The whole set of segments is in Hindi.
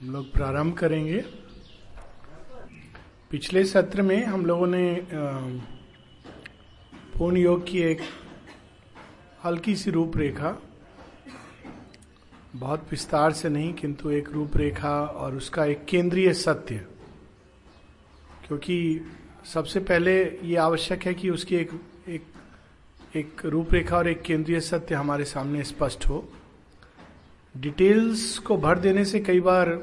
हम लोग प्रारंभ करेंगे। पिछले सत्र में हम लोगों ने पूर्ण योग की एक हल्की सी रूपरेखा, बहुत विस्तार से नहीं, किंतु एक रूपरेखा और उसका एक केंद्रीय सत्य। क्योंकि सबसे पहले ये आवश्यक है कि उसकी एक एक एक रूपरेखा और एक केंद्रीय सत्य हमारे सामने स्पष्ट हो। डिटेल्स को भर देने से कई बार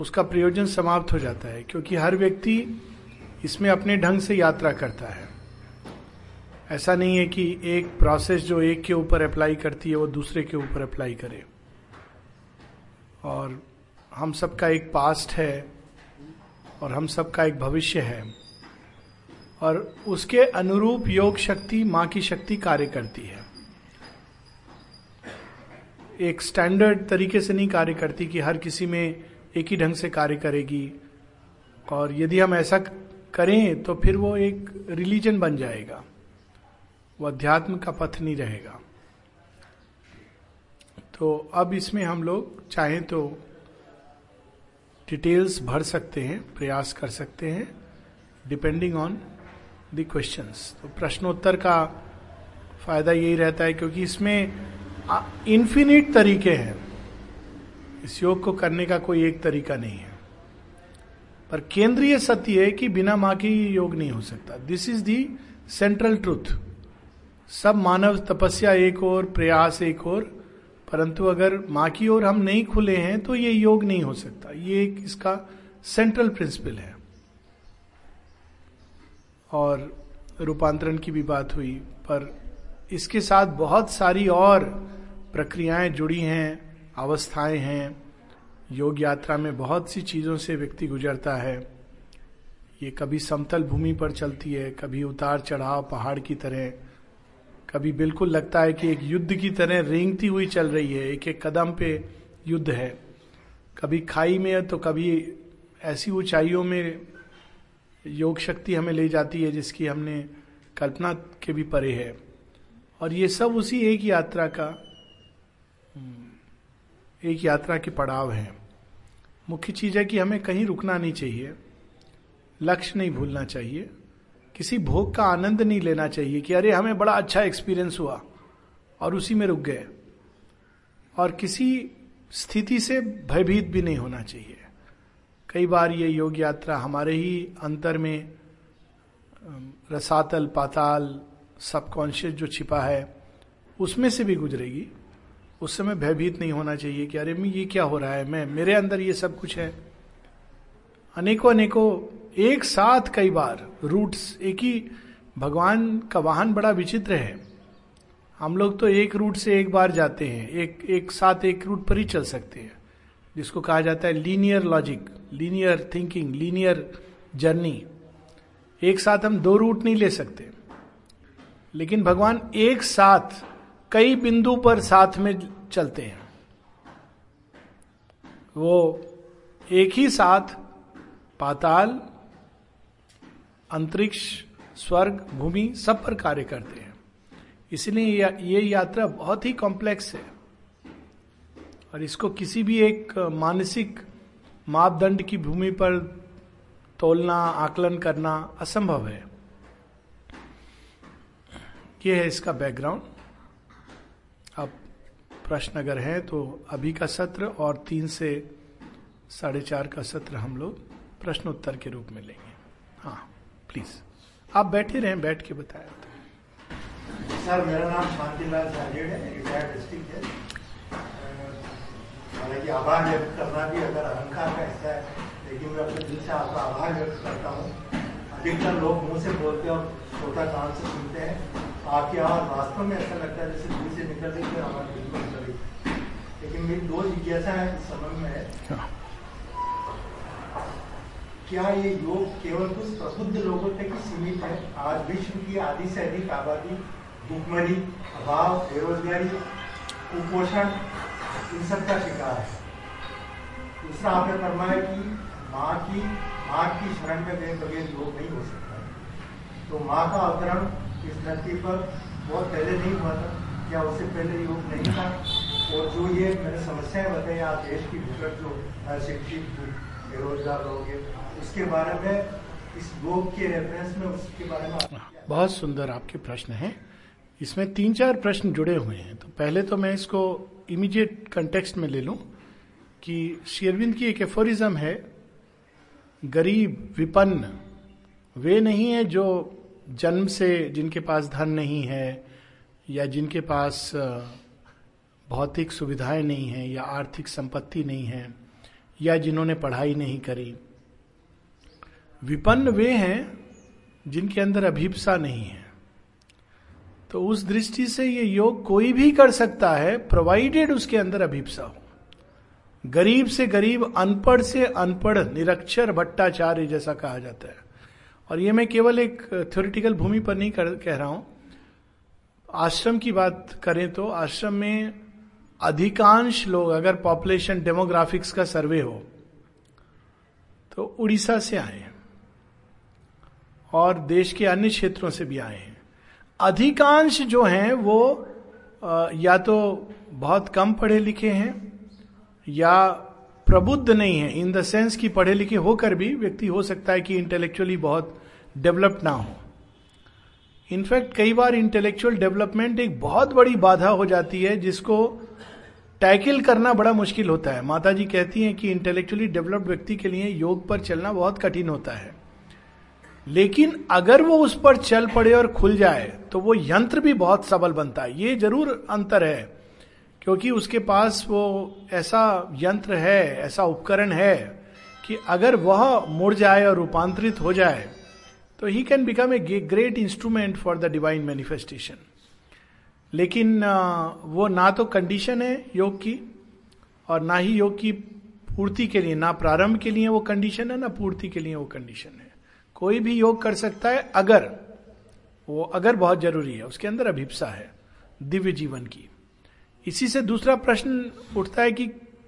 उसका प्रयोजन समाप्त हो जाता है, क्योंकि हर व्यक्ति इसमें अपने ढंग से यात्रा करता है। ऐसा नहीं है कि एक प्रोसेस जो एक के ऊपर अप्लाई करती है, वो दूसरे के ऊपर अप्लाई करे। और हम सबका एक पास्ट है, और हम सबका एक भविष्य है, और उसके अनुरूप योग शक्ति माँ की शक्ति कार्य करती है। एक स्टैंडर्ड तरीके से नहीं कार्य करती कि हर किसी में एक ही ढंग से कार्य करेगी। और यदि हम ऐसा करें तो फिर वो एक रिलीजन बन जाएगा। वो अध्यात्म का पथ नहीं रहेगा। तो अब इसमें हम लोग चाहें तो डिटेल्स भर सकते हैं, प्रयास कर सकते हैं डिपेंडिंग ऑन द क्वेश्चंस तो प्रश्नोत्तर का फ़ायदा यही रहता है, क्योंकि इसमें इन्फिनिट तरीके हैं। इस योग को करने का कोई एक तरीका नहीं है। पर केंद्रीय सत्य है कि बिना माँ के योग नहीं हो सकता। This is the central truth सब मानव तपस्या एक और प्रयास एक और परंतु अगर माँ की ओर हम नहीं खुले हैं तो ये योग नहीं हो सकता। ये एक इसका सेंट्रल प्रिंसिपल है। और रूपांतरण की भी बात हुई, पर इसके साथ बहुत सारी और प्रक्रियाएँ जुड़ी हैं, अवस्थाएँ हैं, योग यात्रा में बहुत सी चीज़ों से व्यक्ति गुजरता है। ये कभी समतल भूमि पर चलती है, कभी उतार चढ़ाव पहाड़ की तरह। कभी बिल्कुल लगता है कि एक युद्ध की तरह रेंगती हुई चल रही है, एक एक कदम पे युद्ध है। कभी खाई में तो कभी ऐसी ऊंचाइयों में योग शक्ति हमें ले जाती है जिसकी हमने कल्पना के भी परे है। और ये सब उसी एक यात्रा का एक यात्रा के पड़ाव है। मुख्य चीज़ है कि हमें कहीं रुकना नहीं चाहिए। लक्ष्य नहीं भूलना चाहिए। किसी भोग का आनंद नहीं लेना चाहिए कि अरे, हमें बड़ा अच्छा एक्सपीरियंस हुआ और उसी में रुक गए। और किसी स्थिति से भयभीत भी नहीं होना चाहिए। कई बार ये योग यात्रा हमारे ही अंतर में रसातल, पाताल, सबकॉन्शियस जो छिपा है, उसमें से भी गुजरेगी। उस समय भयभीत नहीं होना चाहिए कि अरे मैं ये क्या हो रहा है? मैं, मेरे अंदर ये सब कुछ है। अनेकों अनेकों, एक साथ कई बार, रूट्स, एक ही भगवान का वाहन बड़ा विचित्र है। हम लोग तो एक रूट से एक बार जाते हैं, एक एक साथ एक रूट पर ही चल सकते हैं, जिसको कहा जाता है linear logic linear thinking linear journey एक साथ हम दो रूट नहीं ले सकते। लेकिन भगवान एक साथ कई बिंदु पर साथ में चलते हैं। वो एक ही साथ पाताल, अंतरिक्ष, स्वर्ग, भूमि सब पर कार्य करते हैं। इसलिए ये यात्रा बहुत ही कॉम्प्लेक्स है। और इसको किसी भी एक मानसिक मापदंड की भूमि पर तोलना, आकलन करना असंभव है। यह है इसका बैकग्राउंड प्रश्न अगर है तो अभी का सत्र और तीन से साढ़े चार का सत्र हम लोग प्रश्नोत्तर के रूप में लेंगे। हाँ प्लीज़ आप बैठे रहें, बैठ के बताया तो सर, मेरा नाम शांतिलाल है है। आभार व्यक्त करना भी अगर अहंकार का हिस्सा है, लेकिन मैं अपने दिल से आपका आभार व्यक्त करता हूँ। अधिकतर लोग मुँह से बोलते हैं और छोटा कान से सुनते हैं। आपकी आवाज़ वास्तव में ऐसा लगता है जैसे दिल से निकल रही है बिल्कुल निकल रही लेकिन मेरी दो जिज्ञासा है समय में है। हाँ। क्या ये योग केवल कुछ प्रबुद्ध लोगों तक ही सीमित है? आज विश्व की आधी से अधिक आबादी भूखमरी अभाव बेरोजगारी कुपोषण इन सब का शिकार है। दूसरा आपने फरमाया कि माँ की माँ की शरण में गए बगैर योग नहीं हो सकता तो माँ का अवतरण इस धरती पर बहुत पहले नहीं हुआ था। क्या उससे पहले योग नहीं था? और जो ये मैंने समस्याएँ बताई, आज देश की विकट जो अशिक्षित बेरोजगार लोग उसके बारे में, इस योग के रेफरेंस में, उसके बारे में बहुत सुंदर आपके प्रश्न हैं। इसमें तीन चार प्रश्न जुड़े हुए हैं। तो पहले तो मैं इसको इमीडिएट कंटेक्स्ट में ले लूँ कि शेरविंद की एक एफोरिज्म है, गरीब विपन्न, वे नहीं है जो जन्म से, जिनके पास धन नहीं है या जिनके पास भौतिक सुविधाएँ नहीं है या आर्थिक संपत्ति नहीं है या जिन्होंने पढ़ाई नहीं करी। विपन्न वे हैं जिनके अंदर अभिप्सा नहीं है। तो उस दृष्टि से ये योग कोई भी कर सकता है प्रोवाइडेड उसके अंदर अभिप्सा हो। गरीब से गरीब अनपढ़ से अनपढ़ निरक्षर भट्टाचार्य जैसा कहा जाता है। और ये मैं केवल एक थ्योरिटिकल भूमि पर नहीं कर, कह रहा हूँ। आश्रम की बात करें तो आश्रम में अधिकांश लोग, अगर पॉपुलेशन डेमोग्राफिक्स का सर्वे हो तो उड़ीसा से आए और देश के अन्य क्षेत्रों से भी आए हैं। अधिकांश जो हैं, वो या तो बहुत कम पढ़े लिखे हैं, या प्रबुद्ध नहीं है। इन द सेंस कि पढ़े लिखे होकर भी व्यक्ति, हो सकता है कि इंटेलेक्चुअली बहुत डेवलप ना हो। इनफैक्ट कई बार इंटेलेक्चुअल डेवलपमेंट एक बहुत बड़ी बाधा हो जाती है, जिसको टैकल करना बड़ा मुश्किल होता है। माता जी कहती हैं कि इंटेलेक्चुअली डेवलप्ड व्यक्ति के लिए योग पर चलना बहुत कठिन होता है। लेकिन अगर वो उस पर चल पड़े और खुल जाए तो वो यंत्र भी बहुत सबल बनता है। ये ज़रूर अंतर है, क्योंकि उसके पास वो ऐसा यंत्र है, ऐसा उपकरण है कि अगर वह मुड़ जाए और रूपांतरित हो जाए तो he can become a great instrument for the divine manifestation लेकिन वो ना तो कंडीशन है योग की, और ना ही योग की पूर्ति के लिए, ना प्रारंभ के लिए वो कंडीशन है, ना पूर्ति के लिए वो कंडीशन है। कोई भी योग कर सकता है अगर, वो अगर बहुत ज़रूरी है, उसके अंदर अभिप्सा है, दिव्य जीवन की। इसी से दूसरा प्रश्न उठता है कि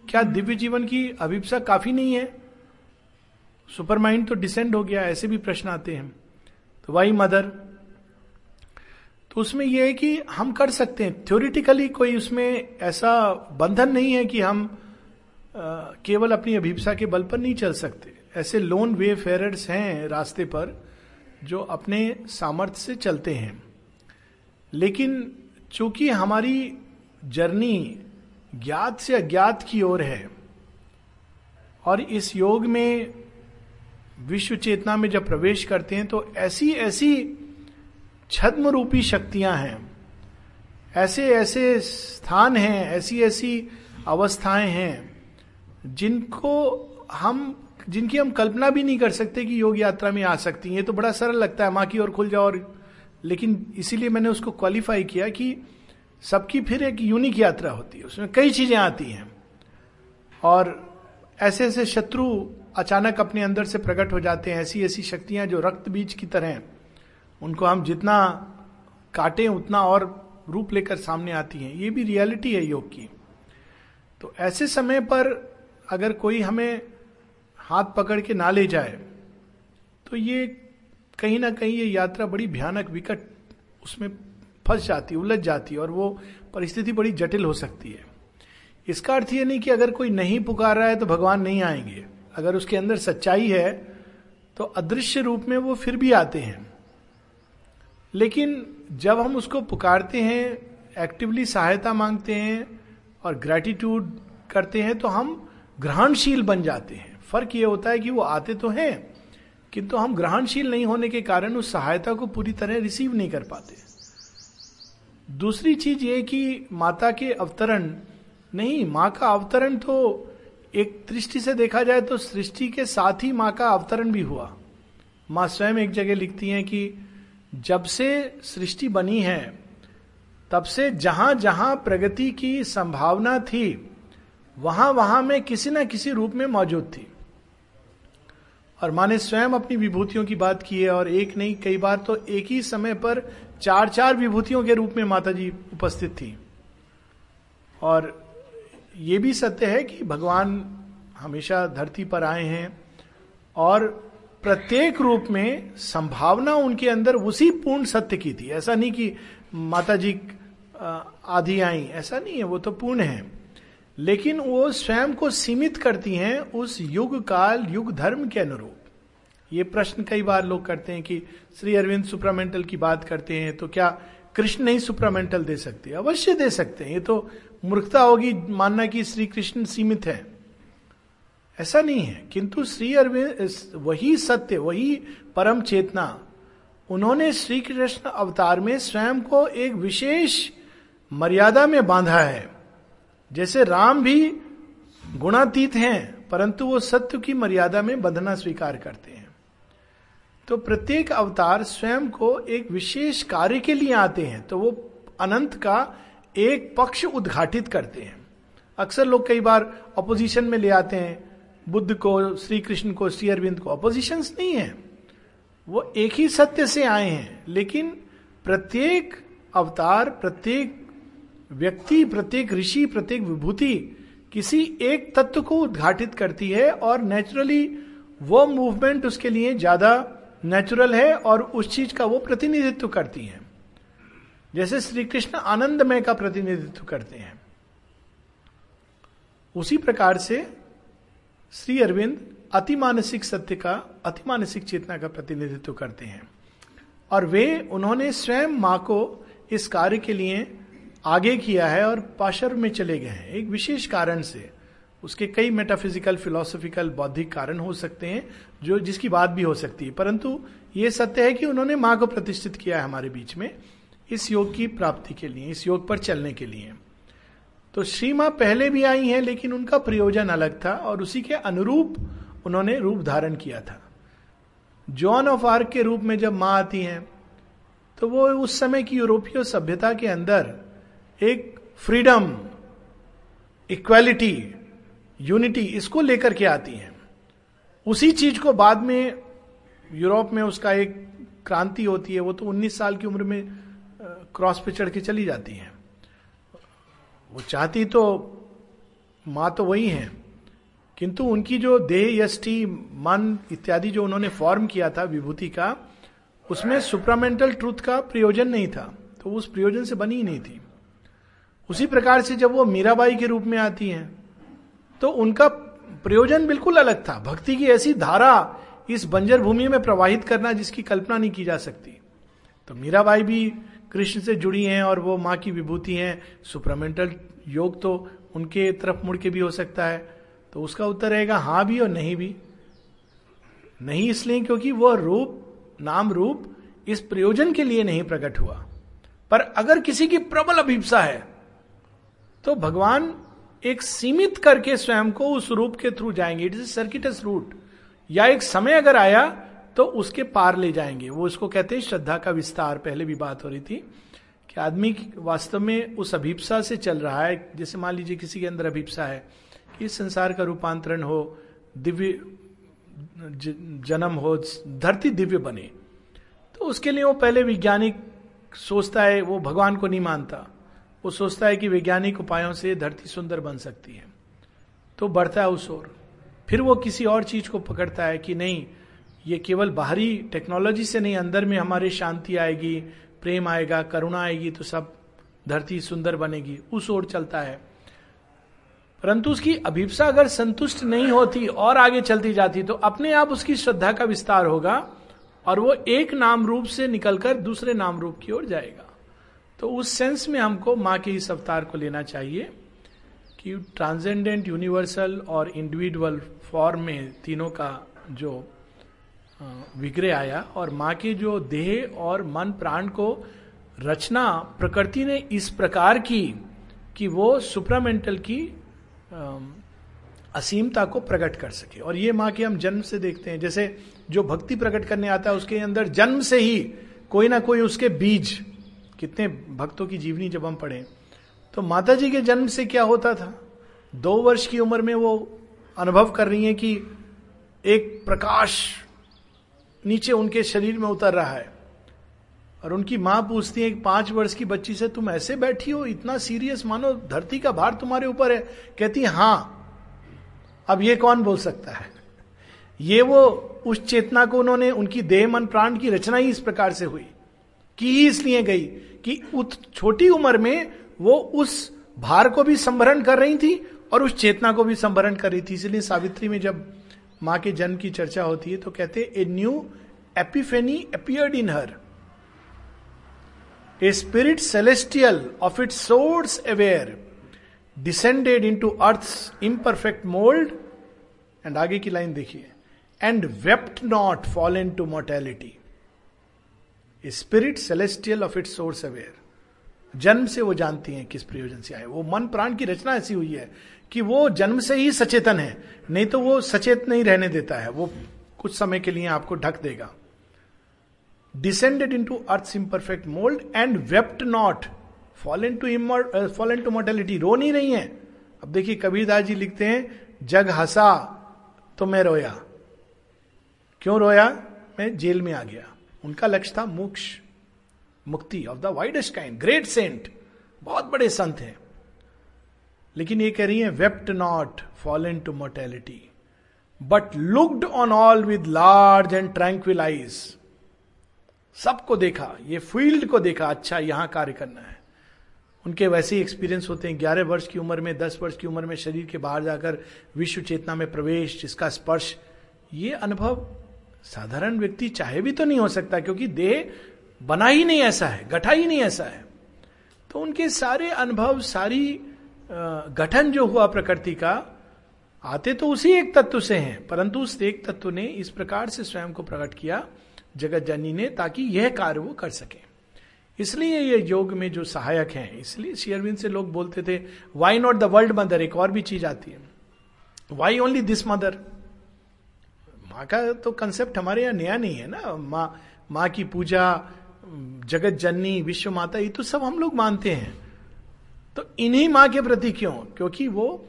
क्या दिव्य जीवन की अभिप्सा काफ़ी नहीं है? सुपर माइंड तो डिसेंड हो गया, ऐसे भी प्रश्न आते हैं। तो वाई मदर तो उसमें यह है कि हम कर सकते हैं। थ्योरिटिकली कोई उसमें ऐसा बंधन नहीं है कि हम आ, केवल अपनी अभिप्सा के बल पर नहीं चल सकते। ऐसे लोन वे फेरर्स हैं रास्ते पर जो अपने सामर्थ्य से चलते हैं। लेकिन चूँकि हमारी जर्नी ज्ञात से अज्ञात की ओर है और इस योग में विश्व चेतना में जब प्रवेश करते हैं तो ऐसी ऐसी छद्म रूपी शक्तियाँ हैं। ऐसे ऐसे स्थान हैं, ऐसी ऐसी अवस्थाएँ हैं, जिनको हम, जिनकी हम कल्पना भी नहीं कर सकते कि योग यात्रा में आ सकती हैं। तो बड़ा सरल लगता है, माँ की ओर खुल जाओ और लेकिन इसीलिए मैंने उसको क्वालिफाई किया कि सबकी फिर एक यूनिक यात्रा होती है। उसमें कई चीज़ें आती हैं। और ऐसे ऐसे शत्रु अचानक अपने अंदर से प्रकट हो जाते हैं। ऐसी ऐसी शक्तियाँ जो रक्त बीज की तरह उनको हम जितना काटें, उतना और रूप लेकर सामने आती हैं। ये भी रियलिटी है योग की। तो ऐसे समय पर अगर कोई हमें हाथ पकड़ के ना ले जाए तो ये कहीं ना कहीं ये यात्रा बड़ी भयानक, विकट, उसमें फंस जाती, उलझ जाती और वो परिस्थिति बड़ी जटिल हो सकती है। इसका अर्थ ये नहीं कि अगर कोई नहीं पुकार रहा है तो भगवान नहीं आएँगे। अगर उसके अंदर सच्चाई है तो अदृश्य रूप में वो फिर भी आते हैं। लेकिन जब हम उसको पुकारते हैं एक्टिवली सहायता मांगते हैं और ग्रेटिट्यूड करते हैं तो हम ग्रहणशील बन जाते हैं। फ़र्क ये होता है कि वो आते तो हैं, किंतु हम ग्रहणशील नहीं होने के कारण उस सहायता को पूरी तरह रिसीव नहीं कर पाते। दूसरी चीज़ ये कि माता के अवतरण, नहीं, माँ का अवतरण तो एक दृष्टि से देखा जाए तो सृष्टि के साथ ही माँ का अवतरण भी हुआ। माँ स्वयं एक जगह लिखती हैं कि जब से सृष्टि बनी है, तब से जहाँ जहाँ प्रगति की संभावना थी वहाँ वहाँ में किसी ना किसी रूप में मौजूद थी। और माने स्वयं अपनी विभूतियों की बात की है, और एक नहीं, कई बार तो एक ही समय पर चार चार विभूतियों के रूप में माता जी उपस्थित थी। और ये भी सत्य है कि भगवान हमेशा धरती पर आए हैं, और प्रत्येक रूप में संभावना उनके अंदर उसी पूर्ण सत्य की थी। ऐसा नहीं कि माता जी आधी आई। ऐसा नहीं है, वो तो पूर्ण है। लेकिन वो स्वयं को सीमित करती हैं उस युग काल, युग धर्म के अनुरूप। ये प्रश्न कई बार लोग करते हैं कि श्री अरविंद सुप्रामेंटल की बात करते हैं तो क्या कृष्ण नहीं सुप्रामेंटल दे सकते? अवश्य दे सकते हैं। ये तो मूर्खता होगी मानना कि श्री कृष्ण सीमित है। ऐसा नहीं है। किंतु श्री अरविंद वही सत्य, वही परम चेतना, उन्होंने श्री कृष्ण अवतार में स्वयं को एक विशेष मर्यादा में बांधा है। जैसे राम भी गुणातीत हैं, परंतु वो सत्य की मर्यादा में बंधना स्वीकार करते हैं। तो प्रत्येक अवतार स्वयं को एक विशेष कार्य के लिए आते हैं तो वो अनंत का एक पक्ष उद्घाटित करते हैं। अक्सर लोग कई बार अपोजिशन में ले आते हैं बुद्ध को श्री कृष्ण को, श्री अरविंद को अपोजिशन नहीं है। वो एक ही सत्य से आए हैं। लेकिन प्रत्येक अवतार, प्रत्येक व्यक्ति, प्रत्येक ऋषि, प्रत्येक विभूति किसी एक तत्व को उद्घाटित करती है और नेचुरली वो मूवमेंट उसके लिए ज़्यादा नेचुरल है और उस चीज़ का वो प्रतिनिधित्व करती है। जैसे श्री कृष्ण आनंदमय का प्रतिनिधित्व करते हैं। उसी प्रकार से श्री अरविंद अतिमानसिक सत्य का अतिमानसिक चेतना का प्रतिनिधित्व करते हैं। और वे, उन्होंने स्वयं माँ को इस कार्य के लिए आगे किया है और पाशर में चले गए हैं। एक विशेष कारण से, उसके कई मेटाफिजिकल फिलोसॉफिकल बौद्धिक कारण हो सकते हैं, जो जिसकी बात भी हो सकती है। परंतु ये सत्य है कि उन्होंने माँ को प्रतिष्ठित किया है हमारे बीच में, इस योग की प्राप्ति के लिए, इस योग पर चलने के लिए। तो श्री माँ पहले भी आई हैं, लेकिन उनका प्रयोजन अलग था और उसी के अनुरूप उन्होंने रूप धारण किया था। जॉन ऑफ़ आर्क के रूप में जब माँ आती हैं तो वो उस समय की यूरोपीय सभ्यता के अंदर एक फ्रीडम इक्वालिटी यूनिटी इसको लेकर के आती हैं। उसी चीज़ को बाद में यूरोप में उसका एक क्रांति होती है, वो तो 19 साल की उम्र में क्रॉस पे चढ़ के चली जाती हैं। वो चाहती तो माँ तो वही है, किंतु उनकी जो देह, यष्टि, मन इत्यादि जो उन्होंने फॉर्म किया था विभूति का, उसमें सुप्रामेंटल ट्रूथ का प्रयोजन नहीं था तो उस प्रयोजन से बनी ही नहीं थी। उसी प्रकार से जब वो मीराबाई के रूप में आती हैं तो उनका प्रयोजन बिल्कुल अलग था। भक्ति की ऐसी धारा इस बंजर भूमि में प्रवाहित करना जिसकी कल्पना नहीं की जा सकती। तो मीराबाई भी कृष्ण से जुड़ी हैं और वो माँ की विभूति हैं। सुप्रामेंटल योग तो उनके तरफ़ मुड़ के भी हो सकता है। तो उसका उत्तर रहेगा हाँ भी और नहीं भी। नहीं इसलिए क्योंकि वह रूप, नाम रूप इस प्रयोजन के लिए नहीं प्रकट हुआ। पर अगर किसी की प्रबल अभिप्सा है तो भगवान एक सीमित करके स्वयं को उस रूप के थ्रू जाएँगे। It is circuitous route. या एक समय अगर आया तो उसके पार ले जाएँगे। वो उसको कहते हैं श्रद्धा का विस्तार। पहले भी बात हो रही थी कि आदमी वास्तव में उस अभिप्सा से चल रहा है। जैसे मान लीजिए किसी के अंदर अभिप्सा है कि संसार का रूपांतरण हो, दिव्य जन्म हो, धरती दिव्य बने। तो उसके लिए वो पहले वैज्ञानिक सोचता है, वो भगवान को नहीं मानता। वो सोचता है कि वैज्ञानिक उपायों से धरती सुंदर बन सकती है। तो बढ़ता है उस ओर। फिर वो किसी और चीज़ को पकड़ता है कि नहीं ये केवल बाहरी टेक्नोलॉजी से नहीं, अंदर में हमारे शांति आएगी, प्रेम आएगा, करुणा आएगी तो सब धरती सुंदर बनेगी, उस ओर चलता है। परंतु उसकी अभिप्सा अगर संतुष्ट नहीं होती और आगे चलती जाती तो अपने आप उसकी श्रद्धा का विस्तार होगा और वो एक नाम रूप से निकलकर दूसरे नाम रूप की ओर जाएगा। तो उस सेंस में हमको माँ के इस अवतार को लेना चाहिए कि ट्रांसेंडेंट यूनिवर्सल और इंडिविजुअल फॉर्म में तीनों का जो विग्रह आया और माँ के जो देह और मन प्राण को रचना प्रकृति ने इस प्रकार की कि वो सुप्रामेंटल की असीमता को प्रकट कर सके। और ये माँ के हम जन्म से देखते हैं। जैसे जो भक्ति प्रकट करने आता है, उसके अंदर जन्म से ही कोई ना कोई उसके बीज, कितने भक्तों की जीवनी जब हम पढ़े तो माता जी के जन्म से क्या होता था? दो वर्ष की उम्र में वो अनुभव कर रही है कि एक प्रकाश नीचे उनके शरीर में उतर रहा है। और उनकी माँ पूछती है, पाँच वर्ष की बच्ची से तुम ऐसे बैठी हो? इतना सीरियस मानो, धरती का भार तुम्हारे ऊपर है। कहती है, हाँ। अब ये कौन बोल सकता है? ये वो उस चेतना को उन्होंने, उनकी देह मन प्राण की रचना ही इस प्रकार से हुई। की ही इसलिए गई कि उत, छोटी उम्र में वो उस भार को भी संभरण कर रही थी और उस चेतना को भी संभरण कर रही थी। इसलिए सावित्री में जब माँ के जन्म की चर्चा होती है तो कहते a new epiphany appeared in her. A spirit celestial of it source aware, descended into earth imperfect mould. And आगे की लाइन देखिए, and wept not fall into mortality. A spirit celestial of it source aware. जन्म से वो जानती हैं किस प्रयोजन से आए। वो मन प्राण की रचना ऐसी हुई है कि वो जन्म से ही सचेतन है। नहीं तो वो सचेत नहीं रहने देता है। वो कुछ समय के लिए आपको ढक देगा। Descended into earth imperfect mould and wept not fall into fall into mortality रो नहीं रही है। अब देखिए कबीरदास जी लिखते हैं, जग हंसा तो मैं रोया। क्यों रोया? मैं जेल में आ गया। उनका लक्ष्य था मोक्ष, मुक्ति of the widest kind great saint बहुत बड़े संत हैं। लेकिन ये कह रही है wept not fall into mortality but looked on all with large and tranquil eyes सबको देखा, ये फ़ील्ड को देखा अच्छा यहाँ कार्य करना है। उनके वैसे ही एक्सपीरियंस होते हैं, ग्यारह वर्ष की उम्र में, दस वर्ष की उम्र में शरीर के बाहर जाकर विश्व चेतना में प्रवेश, जिसका स्पर्श, ये अनुभव साधारण व्यक्ति चाहे भी तो नहीं हो सकता, क्योंकि देह बना ही नहीं ऐसा है गठा ही नहीं ऐसा है। तो उनके सारे अनुभव, सारी गठन जो हुआ प्रकृति का, आते तो उसी एक तत्व से हैं, परंतु उस एक तत्व ने इस प्रकार से स्वयं को प्रकट किया, जगत जननी ने, ताकि यह कार्य वो कर सके। इसलिए ये योग में जो सहायक हैं, इसलिए शेयरविंद से लोग बोलते थे why not the world mother एक और भी चीज़ आती है। वाई ओनली दिस मदर माँ का तो कंसेप्ट हमारे यहाँ नया नहीं है ना। माँ माँ की पूजा, जगत जननी, विश्व माता, ये तो सब हम लोग मानते हैं। तो इन्हीं माँ के प्रति क्यों? क्योंकि वो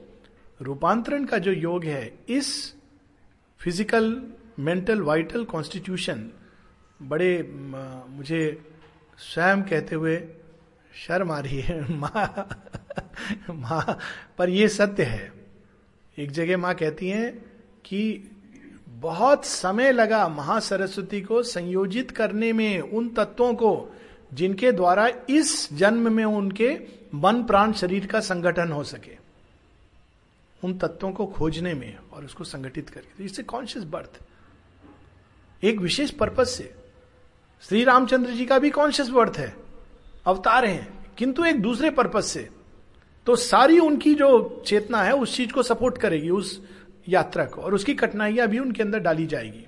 रूपांतरण का जो योग है, इस फ़िज़िकल मेंटल वाइटल कॉन्स्टिट्यूशन बड़े मुझे स्वयं कहते हुए शर्म आ रही है। माँ माँ, पर ये सत्य है। एक जगह माँ कहती हैं कि बहुत समय लगा महासरस्वती को संयोजित करने में उन तत्वों को जिनके द्वारा इस जन्म में उनके मन प्राण शरीर का संगठन हो सके, उन तत्वों को खोजने में और उसको संगठित करके। तो इससे कॉन्शियस बर्थ एक विशेष पर्पज से श्री रामचंद्र जी का भी कॉन्शियस बर्थ है, अवतार हैं, किंतु एक दूसरे पर्पज से। तो सारी उनकी जो चेतना है, उस चीज़ को सपोर्ट करेगी, उस यात्रा को, और उसकी कठिनाइयाँ भी उनके अंदर डाली जाएगी।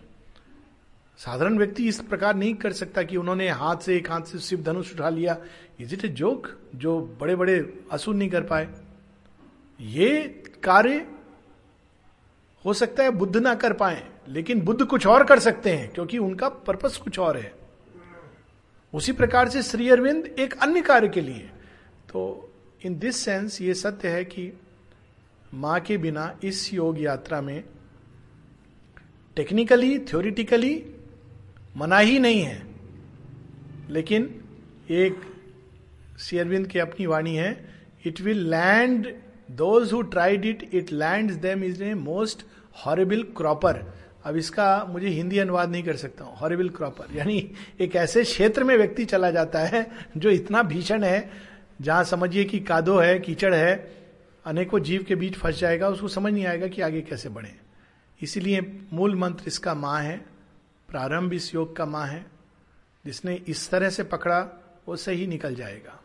साधारण व्यक्ति इस प्रकार नहीं कर सकता कि उन्होंने हाथ से, एक हाथ से शिव धनुष उठा लिया। इज़ इट ए जोक जो बड़े बड़े असुर नहीं कर पाए। ये कार्य हो सकता है बुद्ध ना कर पाए, लेकिन बुद्ध कुछ और कर सकते हैं, क्योंकि उनका पर्पस कुछ और है। उसी प्रकार से श्री अरविंद एक अन्य कार्य के लिए। तो इन दिस सेंस ये सत्य है कि माँ के बिना इस योग यात्रा में टेक्निकली थ्योरिटिकली मना ही नहीं है। लेकिन एक शेयरविंद की अपनी वाणी है it will land those who tried it it land them is a most horrible cropper अब इसका मुझे हिंदी अनुवाद नहीं कर सकता हूँ। हॉरेबल क्रॉपर यानी एक ऐसे क्षेत्र में व्यक्ति चला जाता है जो इतना भीषण है, जहाँ समझिए कि कादो है, कीचड़ है, अनेकों जीव के बीच फंस जाएगा, उसको समझ नहीं आएगा कि आगे कैसे बढ़े। इसीलिए मूल मंत्र इसका माँ है। प्रारंभ इस योग का माँ है, जिसने इस तरह से पकड़ा, वो सही निकल जाएगा।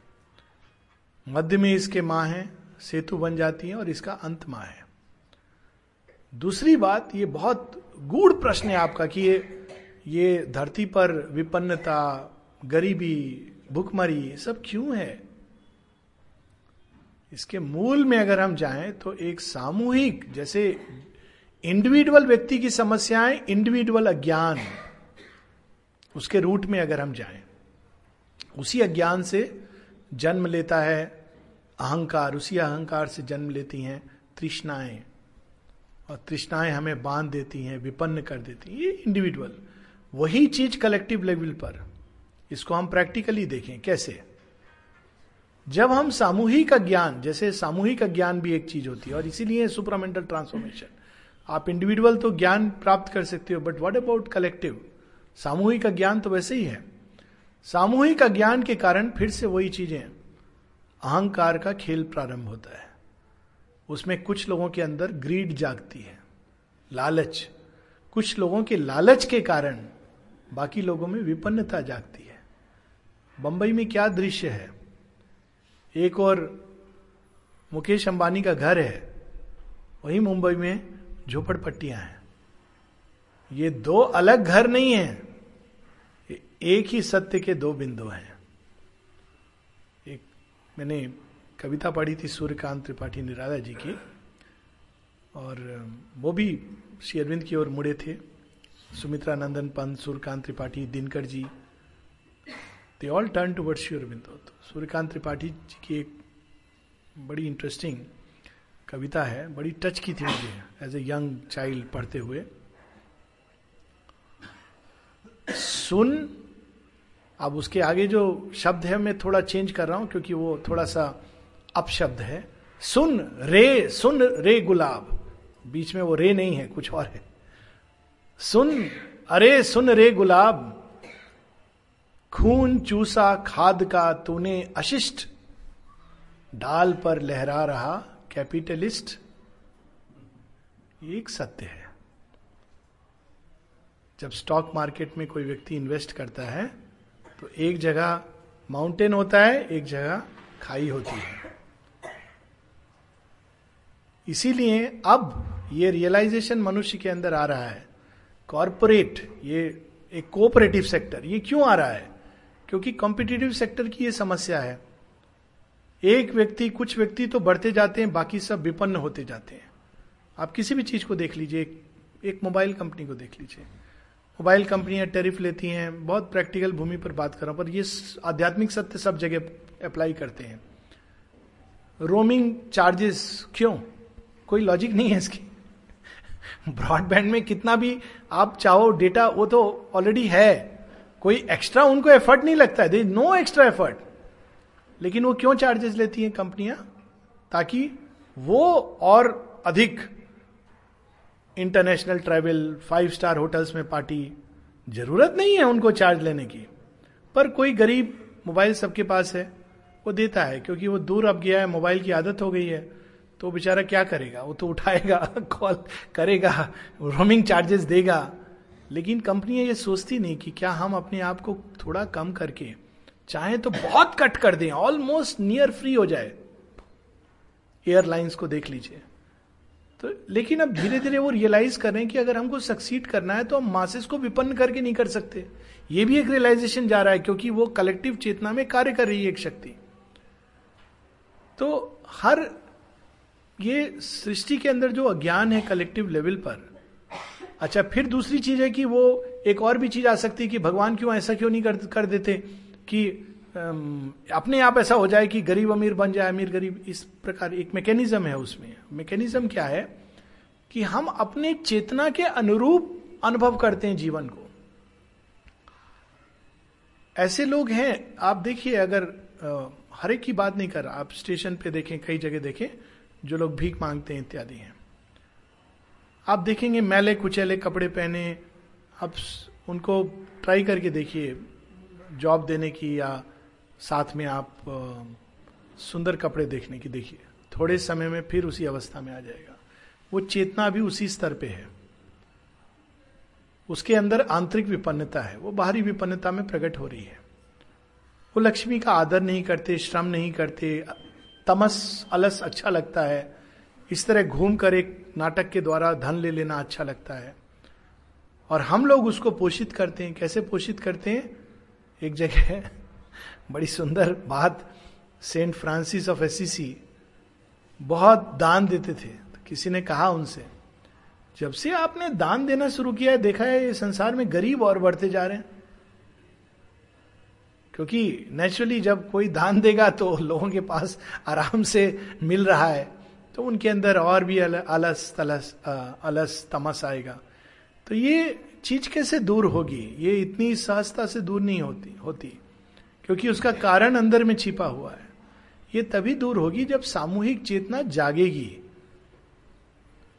मध्य में इसके माँ है, सेतु बन जाती है और इसका अंत माँ है। दूसरी बात, ये बहुत गूढ़ प्रश्न है आपका कि ये ये धरती पर विपन्नता, गरीबी, भुखमरी सब क्यों है? इसके मूल में अगर हम जाएँ तो एक सामूहिक, जैसे इंडिविजुअल व्यक्ति की समस्याएँ इंडिविजुअल अज्ञान, उसके रूट में अगर हम जाएँ, उसी अज्ञान से जन्म लेता है, अहंकार, उसी अहंकार से जन्म लेती हैं तृष्णाएँ, और तृष्णाएँ हमें बाँध देती हैं, विपन्न कर देती हैं, ये इंडिविजुअल वही चीज़ कलेक्टिव लेवल पर, इसको हम प्रैक्टिकली देखें, कैसे? जब हम सामूहिक ज्ञान जैसे सामूहिक ज्ञान भी एक चीज़ होती है, और इसीलिए सुपरामेंटल ट्रांसफॉर्मेशन आप इंडिविजुअल तो ज्ञान प्राप्त कर सकते हो बट व्हाट अबाउट कलेक्टिव सामूहिक ज्ञान तो वैसे ही है। सामूहिक अज्ञान के कारण फिर से वही चीज़ें अहंकार का खेल प्रारंभ होता है। उसमें कुछ लोगों के अंदर ग्रीड जागती है। लालच। कुछ लोगों के लालच के कारण बाकी लोगों में विपन्नता जागती है। बंबई में क्या दृश्य है? एक और मुकेश अंबानी का घर है। वही मुंबई में झोपड़पट्टियाँ हैं। ये दो अलग घर नहीं है। एक ही सत्य के दो बिंदु हैं। एक मैंने कविता पढ़ी थी सूर्यकांत त्रिपाठी निराला जी की, और वो भी श्री अरविंद की ओर मुड़े थे। Sumitra Nandan Pant, Suryakant Tripathi, Dinkar ji they all turn toward Shri Aurobindo Suryakant Tripathi ji की एक बड़ी इंटरेस्टिंग कविता है, बड़ी टच की थी मुझे एज ए यंग चाइल्ड पढ़ते हुए। सुन, अब उसके आगे जो शब्द है, मैं थोड़ा चेंज कर रहा हूँ, क्योंकि वो थोड़ा सा अपशब्द है। सुन रे सुन रे गुलाब। बीच में वो रे नहीं है, कुछ और है। सुन, अरे सुन रे गुलाब। खून चूसा खाद का तूने अशिष्ट। डाल पर लहरा रहा कैपिटलिस्ट, एक सत्य है। जब स्टॉक मार्केट में कोई व्यक्ति इन्वेस्ट करता है तो एक जगह माउंटेन होता है, एक जगह खाई होती है। इसीलिए अब ये रियलाइजेशन मनुष्य के अंदर आ रहा है। कॉरपोरेट ये एक कोऑपरेटिव सेक्टर ये क्यों आ रहा है? क्योंकि कॉम्पिटेटिव सेक्टर की ये समस्या है। एक व्यक्ति कुछ व्यक्ति तो बढ़ते जाते हैं बाकी सब विपन्न होते जाते हैं। आप किसी भी चीज़ को देख लीजिए एक, मोबाइल कंपनी को देख लीजिए। मोबाइल कंपनियाँ टेरिफ लेती हैं बहुत प्रैक्टिकल भूमि पर बात कर रहा हूँ पर ये आध्यात्मिक सत्य सब जगह अप्लाई करते हैं। रोमिंग चार्जेस क्यों? कोई लॉजिक नहीं है इसकी। ब्रॉडबैंड में कितना भी आप चाहो डेटा वो तो ऑलरेडी है। कोई एक्स्ट्रा उनको एफर्ट नहीं लगता है। दे नो एक्स्ट्रा एफर्ट लेकिन वो क्यों चार्जेस लेती हैं कंपनियाँ? ताकि वो और अधिक international travel five star hotels में पार्टी ज़रूरत नहीं है उनको चार्ज लेने की। पर कोई गरीब मोबाइल सबके पास है, वो देता है, क्योंकि वो दूर अब गया है मोबाइल की आदत हो गई है तो बेचारा क्या करेगा? वो तो उठाएगा कॉल करेगा रोमिंग चार्जेस देगा। लेकिन कंपनियाँ ये सोचती नहीं कि क्या हम अपने आप को थोड़ा कम करके चाहे तो बहुत कट कर दें ऑलमोस्ट नियर फ्री हो जाए। एयरलाइंस को देख लीजिए। तो लेकिन अब धीरे धीरे वो रियलाइज़ कर रहे हैं कि अगर हमको सक्सीड करना है तो हम मासेस को विपन्न करके नहीं कर सकते। ये भी एक रियलाइजेशन जा रहा है क्योंकि वो कलेक्टिव चेतना में कार्य कर रही है एक शक्ति। तो हर ये सृष्टि के अंदर जो अज्ञान है कलेक्टिव लेवल पर अच्छा फिर दूसरी चीज़ है कि वो एक और भी चीज़ आ सकती है कि भगवान क्यों ऐसा क्यों नहीं कर, कर देते? कि अपने आप ऐसा हो जाए कि गरीब अमीर बन जाए, अमीर गरीब, इस प्रकार एक मैकेनिज्म है उसमें। मैकेनिज्म क्या है? कि हम अपने चेतना के अनुरूप अनुभव करते हैं जीवन को। ऐसे लोग हैं, आप देखिए, अगर हर एक की बात नहीं कर, आप स्टेशन पे देखें, कई जगह देखें, जो लोग भीख मांगते हैं इत्यादि हैं। आप देखेंगे, मैले कुचैले कपड़े पहने, आप उनको ट्राई करके देखिए जॉब देने की या साथ में आप सुंदर कपड़े देखने की देखिए। थोड़े समय में फिर उसी अवस्था में आ जाएगा। वो चेतना भी उसी स्तर पे है। उसके अंदर आंतरिक विपन्नता है। वो बाहरी विपन्नता में प्रकट हो रही है। वो लक्ष्मी का आदर नहीं करते, श्रम नहीं करते, तमस, अलस अच्छा लगता है। इस तरह घूम कर एक नाटक के द्वारा धन ले लेना अच्छा लगता है। और हम लोग उसको पोषित करते हैं। कैसे पोषित करते हैं? एक जगह बड़ी सुंदर बात, सेंट फ्रांसिस ऑफ़ एसिसी बहुत दान देते थे। तो किसी ने कहा उनसे, जब से आपने दान देना शुरू किया है, देखा है ये संसार में गरीब और बढ़ते जा रहे हैं। क्योंकि नेचुरली जब कोई दान देगा तो लोगों के पास आराम से मिल रहा है तो उनके अंदर और भी अलस, तलस अलस, तमस आएगा। तो ये चीज़ कैसे दूर होगी? ये इतनी सहजता से दूर नहीं होती होती। क्योंकि उसका कारण अंदर में छिपा हुआ है। ये तभी दूर होगी जब सामूहिक चेतना जागेगी,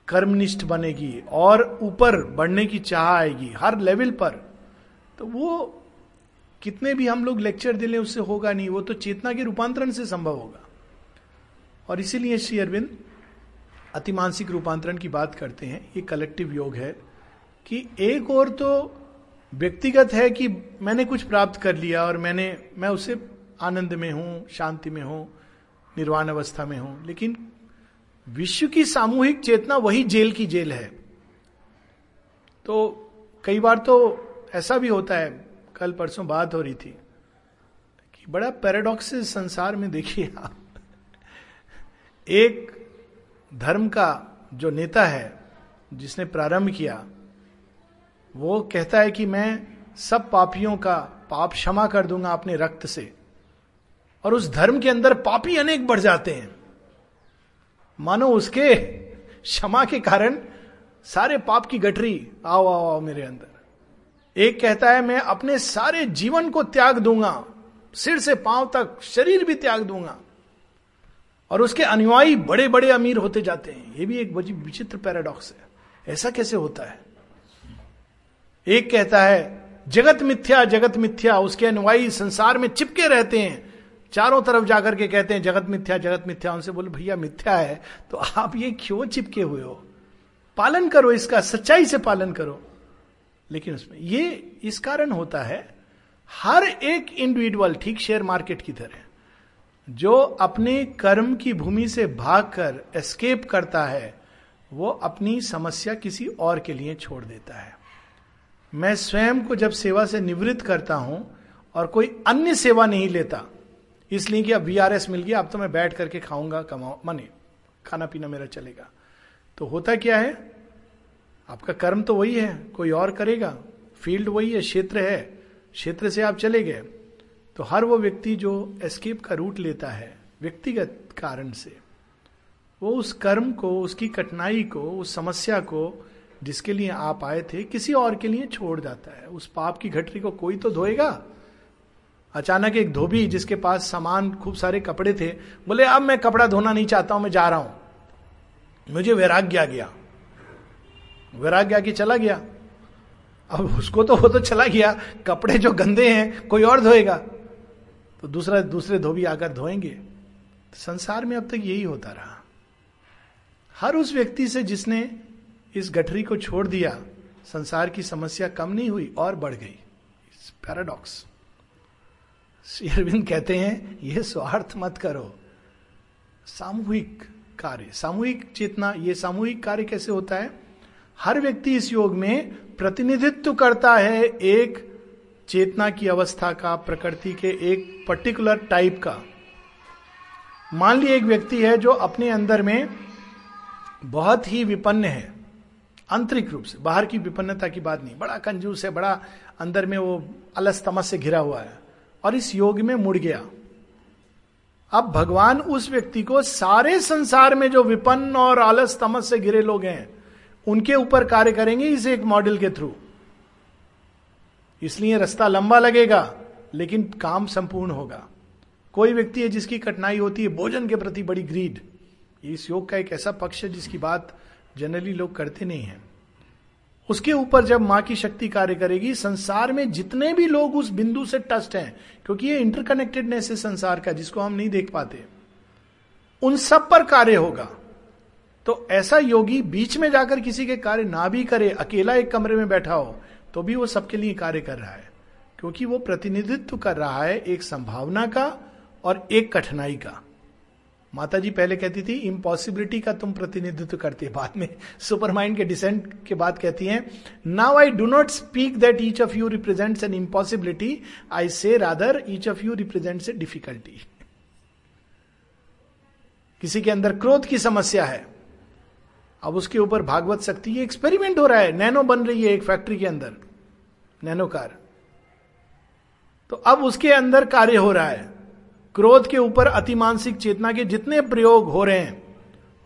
कर्मनिष्ठ बनेगी और ऊपर बढ़ने की चाह आएगी, हर लेवल पर। तो वो कितने भी हम लोग लेक्चर दिले उससे होगा नहीं। वो तो चेतना के रूपांतरण से संभव होगा। और इसीलिए श्री अरविंद अतिमानसिक रूपांतरण की बात करते हैं। ये कलेक्टिव योग है। कि एक और तो व्यक्तिगत है कि मैंने कुछ प्राप्त कर लिया और मैंने, मैं उसे आनंद में हूँ, शांति में हूँ, निर्वाण अवस्था में हूँ। लेकिन विश्व की सामूहिक चेतना वही जेल की जेल है। तो कई बार तो ऐसा भी होता है, कल परसों बात हो रही थी कि बड़ा पैराडॉक्स संसार में देखिए आप। एक धर्म का जो नेता है, जिसने प्रारंभ किया वो कहता है कि मैं सब पापियों का पाप क्षमा कर दूँगा अपने रक्त से। और उस धर्म के अंदर पापी अनेक बढ़ जाते हैं। मानो उसके क्षमा के कारण सारे पाप की गठरी, आओ आओ आओ मेरे अंदर। एक कहता है, मैं अपने सारे जीवन को त्याग दूँगा, सिर से पाँव तक शरीर भी त्याग दूँगा। और उसके अनुयायी बड़े बड़े अमीर होते जाते हैं। ये भी एक विचित्र पैराडॉक्स है। ऐसा कैसे होता है? एक कहता है, जगत मिथ्या जगत मिथ्या, उसके अनुयायी संसार में चिपके रहते हैं। चारों तरफ़ जाकर के कहते हैं, जगत मिथ्या जगत मिथ्या। उनसे बोले, भैया, मिथ्या है तो आप ये क्यों चिपके हुए हो? पालन करो इसका, सच्चाई से पालन करो। लेकिन उसमें ये इस कारण होता है, हर एक इंडिविजुअल ठीक शेयर मार्केट की तरह, जो अपने कर्म की भूमि से भागकर एस्केप करता है, वो अपनी समस्या किसी और के लिए छोड़ देता है। मैं स्वयं को जब सेवा से निवृत्त करता हूँ और कोई अन्य सेवा नहीं लेता, इसलिए कि अब वीआरएस मिल गया, अब तो मैं बैठ करके खाऊँगा, कमाऊ, मने खाना पीना मेरा चलेगा। तो होता क्या है? आपका कर्म तो वही है, कोई और करेगा। फ़ील्ड वही है, क्षेत्र है। क्षेत्र से आप चले गए। तो हर वो व्यक्ति जो एस्केप का रूट लेता है, व्यक्तिगत कारण से, वो उस कर्म को, उसकी कठिनाई को, उस समस्या को जिसके लिए आप आए थे, किसी और के लिए छोड़ जाता है। उस पाप की घटरी को कोई तो धोएगा? अचानक एक धोबी जिसके पास सामान खूब सारे कपड़े थे, बोले, अब मैं कपड़ा धोना नहीं चाहता हूँ, मैं जा रहा हूँ। मुझे वैराग्य आ गया। वैराग्य आके चला गया। अब उसको तो वो तो चला गया। कपड़े जो गंदे हैं, कोई और धोएगा? तो दूसरा, दूसरे धोबी आकर धोएँगे। संसार में अब तक यही होता रहा। हर उस व्यक्ति से जिसने इस गठरी को छोड़ दिया, संसार की समस्या कम नहीं हुई और बढ़ गई। पैराडॉक्स अरविंद कहते हैं, यह स्वार्थ मत करो। सामूहिक कार्य, सामूहिक चेतना, ये सामूहिक कार्य कैसे होता है? हर व्यक्ति इस योग में प्रतिनिधित्व करता है एक चेतना की अवस्था का, प्रकृति के एक पर्टिकुलर टाइप का। मान ली एक व्यक्ति है जो अपने अंदर में बहुत ही विपन्न है। आंतरिक रूप से, बाहर की विपन्नता की बात नहीं, बड़ा कंजूस है, बड़ा अंदर में वो अलस तमस से घिरा हुआ है, और इस योग में मुड़ गया। अब भगवान उस व्यक्ति को सारे संसार में जो विपन्न और आलस तमस से घिरे लोग हैं, उनके ऊपर कार्य करेंगे इस एक मॉडल के थ्रू। इसलिए रास्ता लंबा लगेगा, लेकिन काम संपूर्ण होगा। कोई व्यक्ति है जिसकी कठिनाई होती है, भोजन के प्रति बड़ी ग्रीड इस योग का एक ऐसा पक्ष है जिसकी बात जनरली लोग करते नहीं है। उसके ऊपर जब माँ की शक्ति कार्य करेगी, संसार में जितने भी लोग उस बिंदु से टस्ट हैं, क्योंकि ये इंटरकनेक्टेडनेस है संसार का, जिसको हम नहीं देख पाते, उन सब पर कार्य होगा। तो ऐसा योगी बीच में जाकर किसी के कार्य ना भी करे, अकेला एक कमरे में बैठा हो तो भी वो सबके लिए कार्य कर रहा है। क्योंकि वो प्रतिनिधित्व कर रहा है एक संभावना का और एक कठिनाई का। माता जी पहले कहती थी इम्पॉसिबिलिटी का तुम प्रतिनिधित्व करते बाद में सुपरमाइंड के डिसेंट के बाद कहती हैं now I do not speak that each of you represents an impossibility I say rather each of you represents a difficulty किसी के अंदर क्रोध की समस्या है। अब उसके ऊपर भागवत शक्ति, ये एक्सपेरिमेंट हो रहा है। नैनो बन रही है एक फैक्ट्री के अंदर, नैनो कार। तो अब उसके अंदर कार्य हो रहा है। क्रोध के ऊपर अतिमानसिक चेतना के जितने प्रयोग हो रहे हैं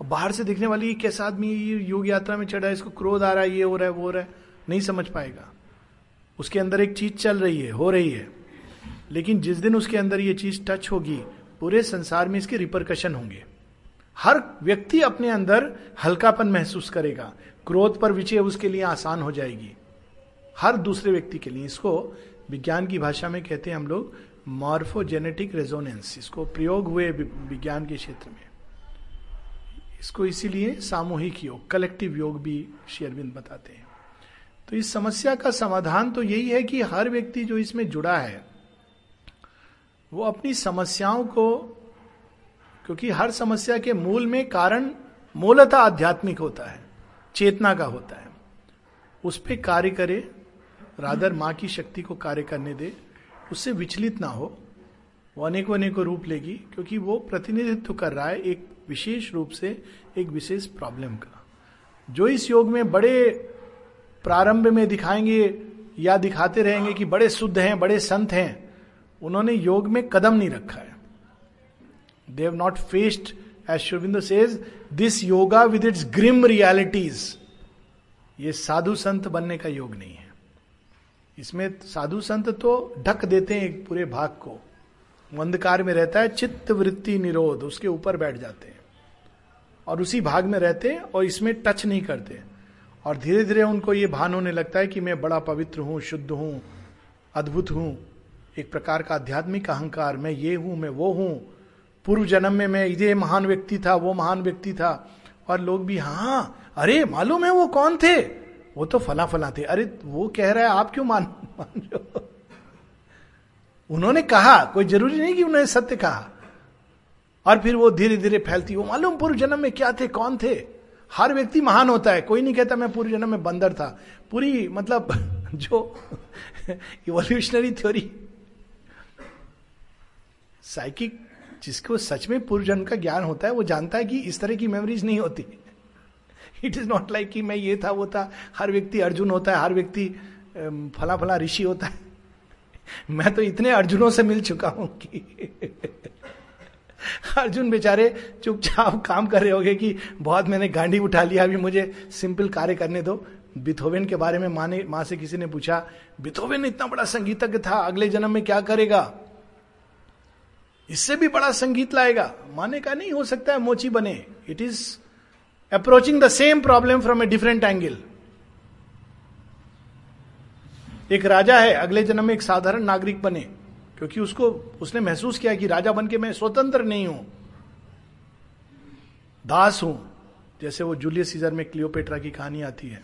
बाहर से दिखने वाली ये कैसा आदमी ये योग यात्रा में चढ़ा है, इसको क्रोध आ रहा है, ये हो रहा है, वो हो रहा है, नहीं समझ पाएगा। उसके अंदर एक चीज़ चल रही है, हो रही है। लेकिन जिस दिन उसके अंदर ये चीज़ टच होगी, पूरे संसार में इसके रिपरकशन होंगे। हर व्यक्ति अपने अंदर हल्कापन महसूस करेगा। क्रोध पर विजय उसके लिए आसान हो जाएगी। हर दूसरे व्यक्ति के लिए। इसको विज्ञान की भाषा में कहते हैं हम लोग मॉर्फोजेनेटिक रेजोनेंस, इसको प्रयोग हुए विज्ञान के क्षेत्र में। इसको इसीलिए सामूहिक योग कलेक्टिव योग भी शेयरविंद बताते हैं। तो इस समस्या का समाधान तो यही है कि हर व्यक्ति जो इसमें जुड़ा है, वो अपनी समस्याओं को, क्योंकि हर समस्या के मूल में कारण मूलतः आध्यात्मिक होता है, चेतना का होता है। उस पर कार्य करे राधर माँ की शक्ति को कार्य करने दे उससे विचलित ना हो। वो अनेकों अनेकों रूप लेगी, क्योंकि वो प्रतिनिधित्व कर रहा है एक विशेष रूप से, एक विशेष प्रॉब्लम का। जो इस योग में बड़े प्रारंभ में दिखाएँगे या दिखाते रहेंगे कि बड़े शुद्ध हैं, बड़े संत हैं, उन्होंने योग में कदम नहीं रखा है। They have not faced as Shri Aurobindo says this yoga with its grim realities ये साधु संत बनने का योग नहीं है। इसमें साधु संत तो ढक देते हैं एक पूरे भाग को। अंधकार में रहता है, चित्त वृत्ति निरोध, उसके ऊपर बैठ जाते हैं। और उसी भाग में रहते हैं और इसमें टच नहीं करते। और धीरे धीरे उनको ये भान होने लगता है कि मैं बड़ा पवित्र हूँ, शुद्ध हूँ, अद्भुत हूँ। एक प्रकार का आध्यात्मिक अहंकार, मैं ये हूँ, मैं वो हूँ। पूर्व जन्म में मैं ये महान व्यक्ति था, वो महान व्यक्ति था। और लोग भी हाँ अरे, मालूम है वो कौन थे? वो तो फला फला थे। अरे, वो कह रहा है, आप क्यों मान मान रहे हो? उन्होंने कहा, कोई ज़रूरी नहीं कि उन्होंने सत्य कहा। और फिर वो धीरे धीरे फैलती, वो मालूम पूर्व जन्म में क्या थे, कौन थे? हर व्यक्ति महान होता है, कोई नहीं कहता मैं पूर्व जन्म में बंदर था। पूरी मतलब जो इवोल्यूशनरी थ्योरी साइकिक जिसको सच में पूर्व जन्म का ज्ञान होता है, वो जानता है कि इस तरह की मेमोरीज नहीं होती। इट इज़ नॉट लाइक कि मैं ये था, वो था। हर व्यक्ति अर्जुन होता है, हर व्यक्ति फला फला ऋषि होता है। मैं तो इतने अर्जुनों से मिल चुका हूँ कि अर्जुन बेचारे चुपचाप काम कर रहे होगे कि बहुत मैंने गांडी उठा लिया, अभी मुझे सिंपल कार्य करने दो। बिथोवेन के बारे में माँ ने माँ से किसी ने पूछा, बिथोवेन इतना बड़ा संगीतज्ञ था, अगले जन्म में क्या करेगा? इससे भी बड़ा संगीत लाएगा। माने का नहीं, हो सकता है मोची बने। It is approaching the same problem from a different angle एक राजा है, अगले जन्म में एक साधारण नागरिक बने, क्योंकि उसको, उसने महसूस किया कि राजा बन के मैं स्वतंत्र नहीं हूँ। दास हूँ, जैसे वो जूलियस सीजर में क्लियोपेट्रा की कहानी आती है।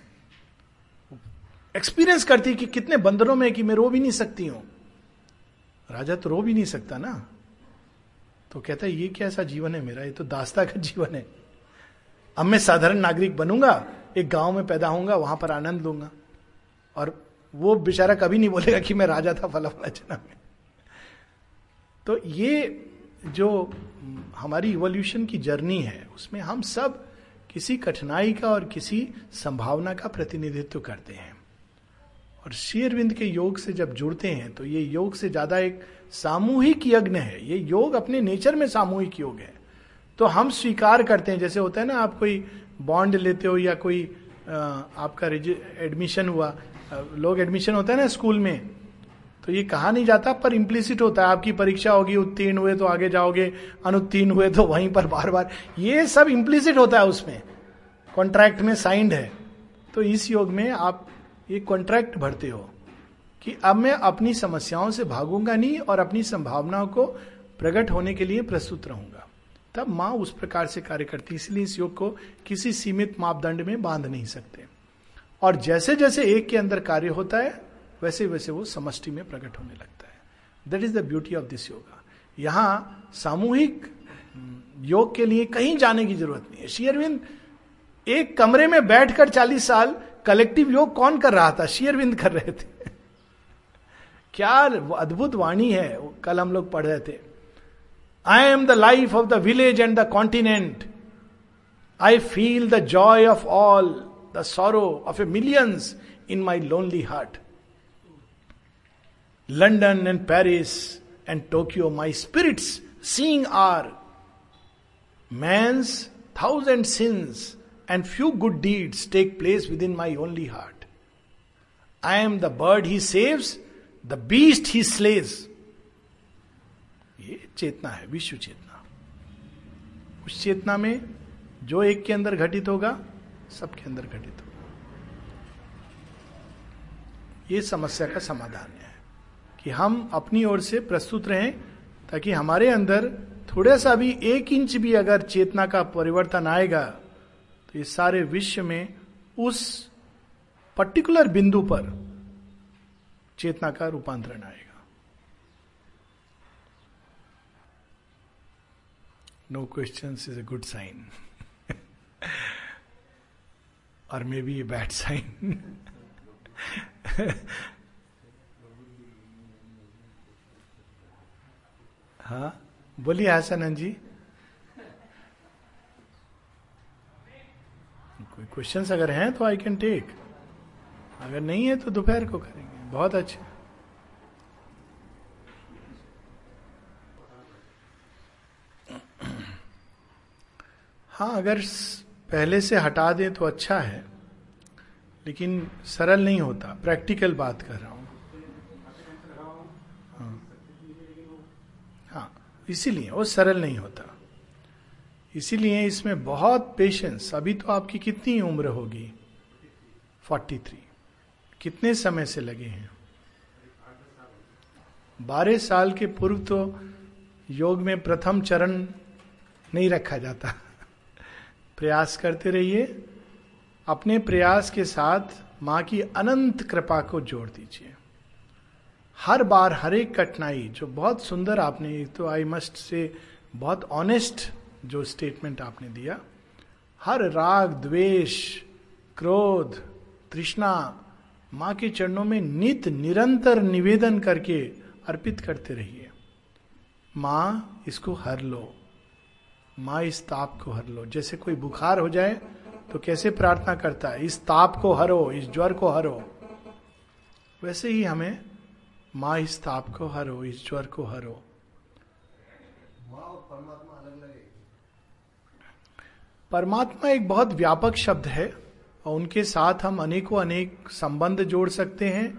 एक्सपीरियंस करती कि कितने बंदरों में कि मैं रो भी नहीं सकती हूँ। राजा तो रो भी नहीं सकता ना। तो कहता है, ये कैसा जीवन है मेरा? ये तो दास्ता का जीवन है। अब मैं साधारण नागरिक बनूँगा, एक गाँव में पैदा होऊँगा, वहाँ पर आनंद लूँगा। और वो बेचारा कभी नहीं बोलेगा कि मैं राजा था फला फला में। तो ये जो हमारी इवोल्यूशन की जर्नी है, उसमें हम सब किसी कठिनाई का और किसी संभावना का प्रतिनिधित्व करते हैं। और शेयरविंद के योग से जब जुड़ते हैं तो ये योग से ज़्यादा एक सामूहिक यज्ञ है। ये योग अपने नेचर में सामूहिक योग है। तो हम स्वीकार करते हैं, जैसे होता है ना, आप कोई बॉन्ड लेते हो या कोई आपका एडमिशन हुआ लोग एडमिशन होता है ना स्कूल में तो ये कहा नहीं जाता, पर इम्प्लिसिट होता है, आपकी परीक्षा होगी, उत्तीर्ण हुए तो आगे जाओगे, अनुत्तीर्ण हुए तो वहीं पर बार बार, ये सब इम्प्लिसिट होता है उसमें कॉन्ट्रैक्ट में साइंड है तो इस योग में आप ये कॉन्ट्रैक्ट भरते हो, कि अब मैं अपनी समस्याओं से भागूँगा नहीं और अपनी संभावनाओं को प्रकट होने के लिए प्रस्तुत रहूँगा। तब माँ उस प्रकार से कार्य करती इसलिए इस योग को किसी सीमित मापदंड में बाँध नहीं सकते। और जैसे जैसे एक के अंदर कार्य होता है वैसे वैसे वो समष्टि में प्रकट होने लगता है। That is the beauty of this yoga यहाँ सामूहिक योग के लिए कहीं जाने की ज़रूरत नहीं है। शेयरविंद एक कमरे में बैठकर चालीस साल कलेक्टिव योग कौन कर रहा था? शेयरविंद कर रहे थे। क्या अद्भुत वाणी है कल हम लोग पढ़ रहे थे। I am the life of the village and the continent. I feel the joy of all, the sorrow of a millions in my lonely heart. London and Paris and Tokyo, my spirits seeing are man's thousand sins and few good deeds take place within my only heart. I am the bird he saves, the beast he slays. ये चेतना है, विश्व चेतना। उस चेतना में जो एक के अंदर घटित होगा, सबके अंदर घटित होगा। ये समस्या का समाधान है कि हम अपनी ओर से प्रस्तुत रहें, ताकि हमारे अंदर थोड़ा सा भी एक इंच भी अगर चेतना का परिवर्तन आएगा तो इस सारे विश्व में उस पर्टिकुलर बिंदु पर चेतना का रूपांतरण आएगा। No question is a good sign और may be a bad sign हाँ बोलिए हसनंद जी कोई क्वेश्चंस अगर हैं तो आई कैन टेक अगर नहीं है तो दोपहर को करेंगे। बहुत अच्छे। हाँ अगर पहले से हटा दें तो अच्छा है लेकिन सरल नहीं होता। प्रैक्टिकल बात कर रहा हूँ। हाँ, हाँ इसीलिए वो सरल नहीं होता। इसीलिए इसमें बहुत पेशेंस अभी तो आपकी कितनी उम्र होगी? 43 कितने समय से लगे हैं? बारह साल के पूर्व तो योग में प्रथम चरण नहीं रखा जाता। प्रयास करते रहिए। अपने प्रयास के साथ माँ की अनंत कृपा को जोड़ दीजिए। हर बार हर एक कठिनाई जो बहुत सुंदर आपने तो आई मस्ट से बहुत ऑनेस्ट जो स्टेटमेंट आपने दिया, हर राग, द्वेष, क्रोध, तृष्णा माँ के चरणों में नित निरंतर निवेदन करके अर्पित करते रहिए। माँ, इसको हर लो। माँ, इस ताप को हर लो। जैसे कोई बुखार हो जाए तो कैसे प्रार्थना करता है? इस ताप को हरो, इस ज्वर को हरो। वैसे ही हमें माँ, इस ताप को हरो, इस ज्वर को हरो। परमात्मा एक बहुत व्यापक शब्द है, और उनके साथ हम अनेकों अनेक संबंध जोड़ सकते हैं,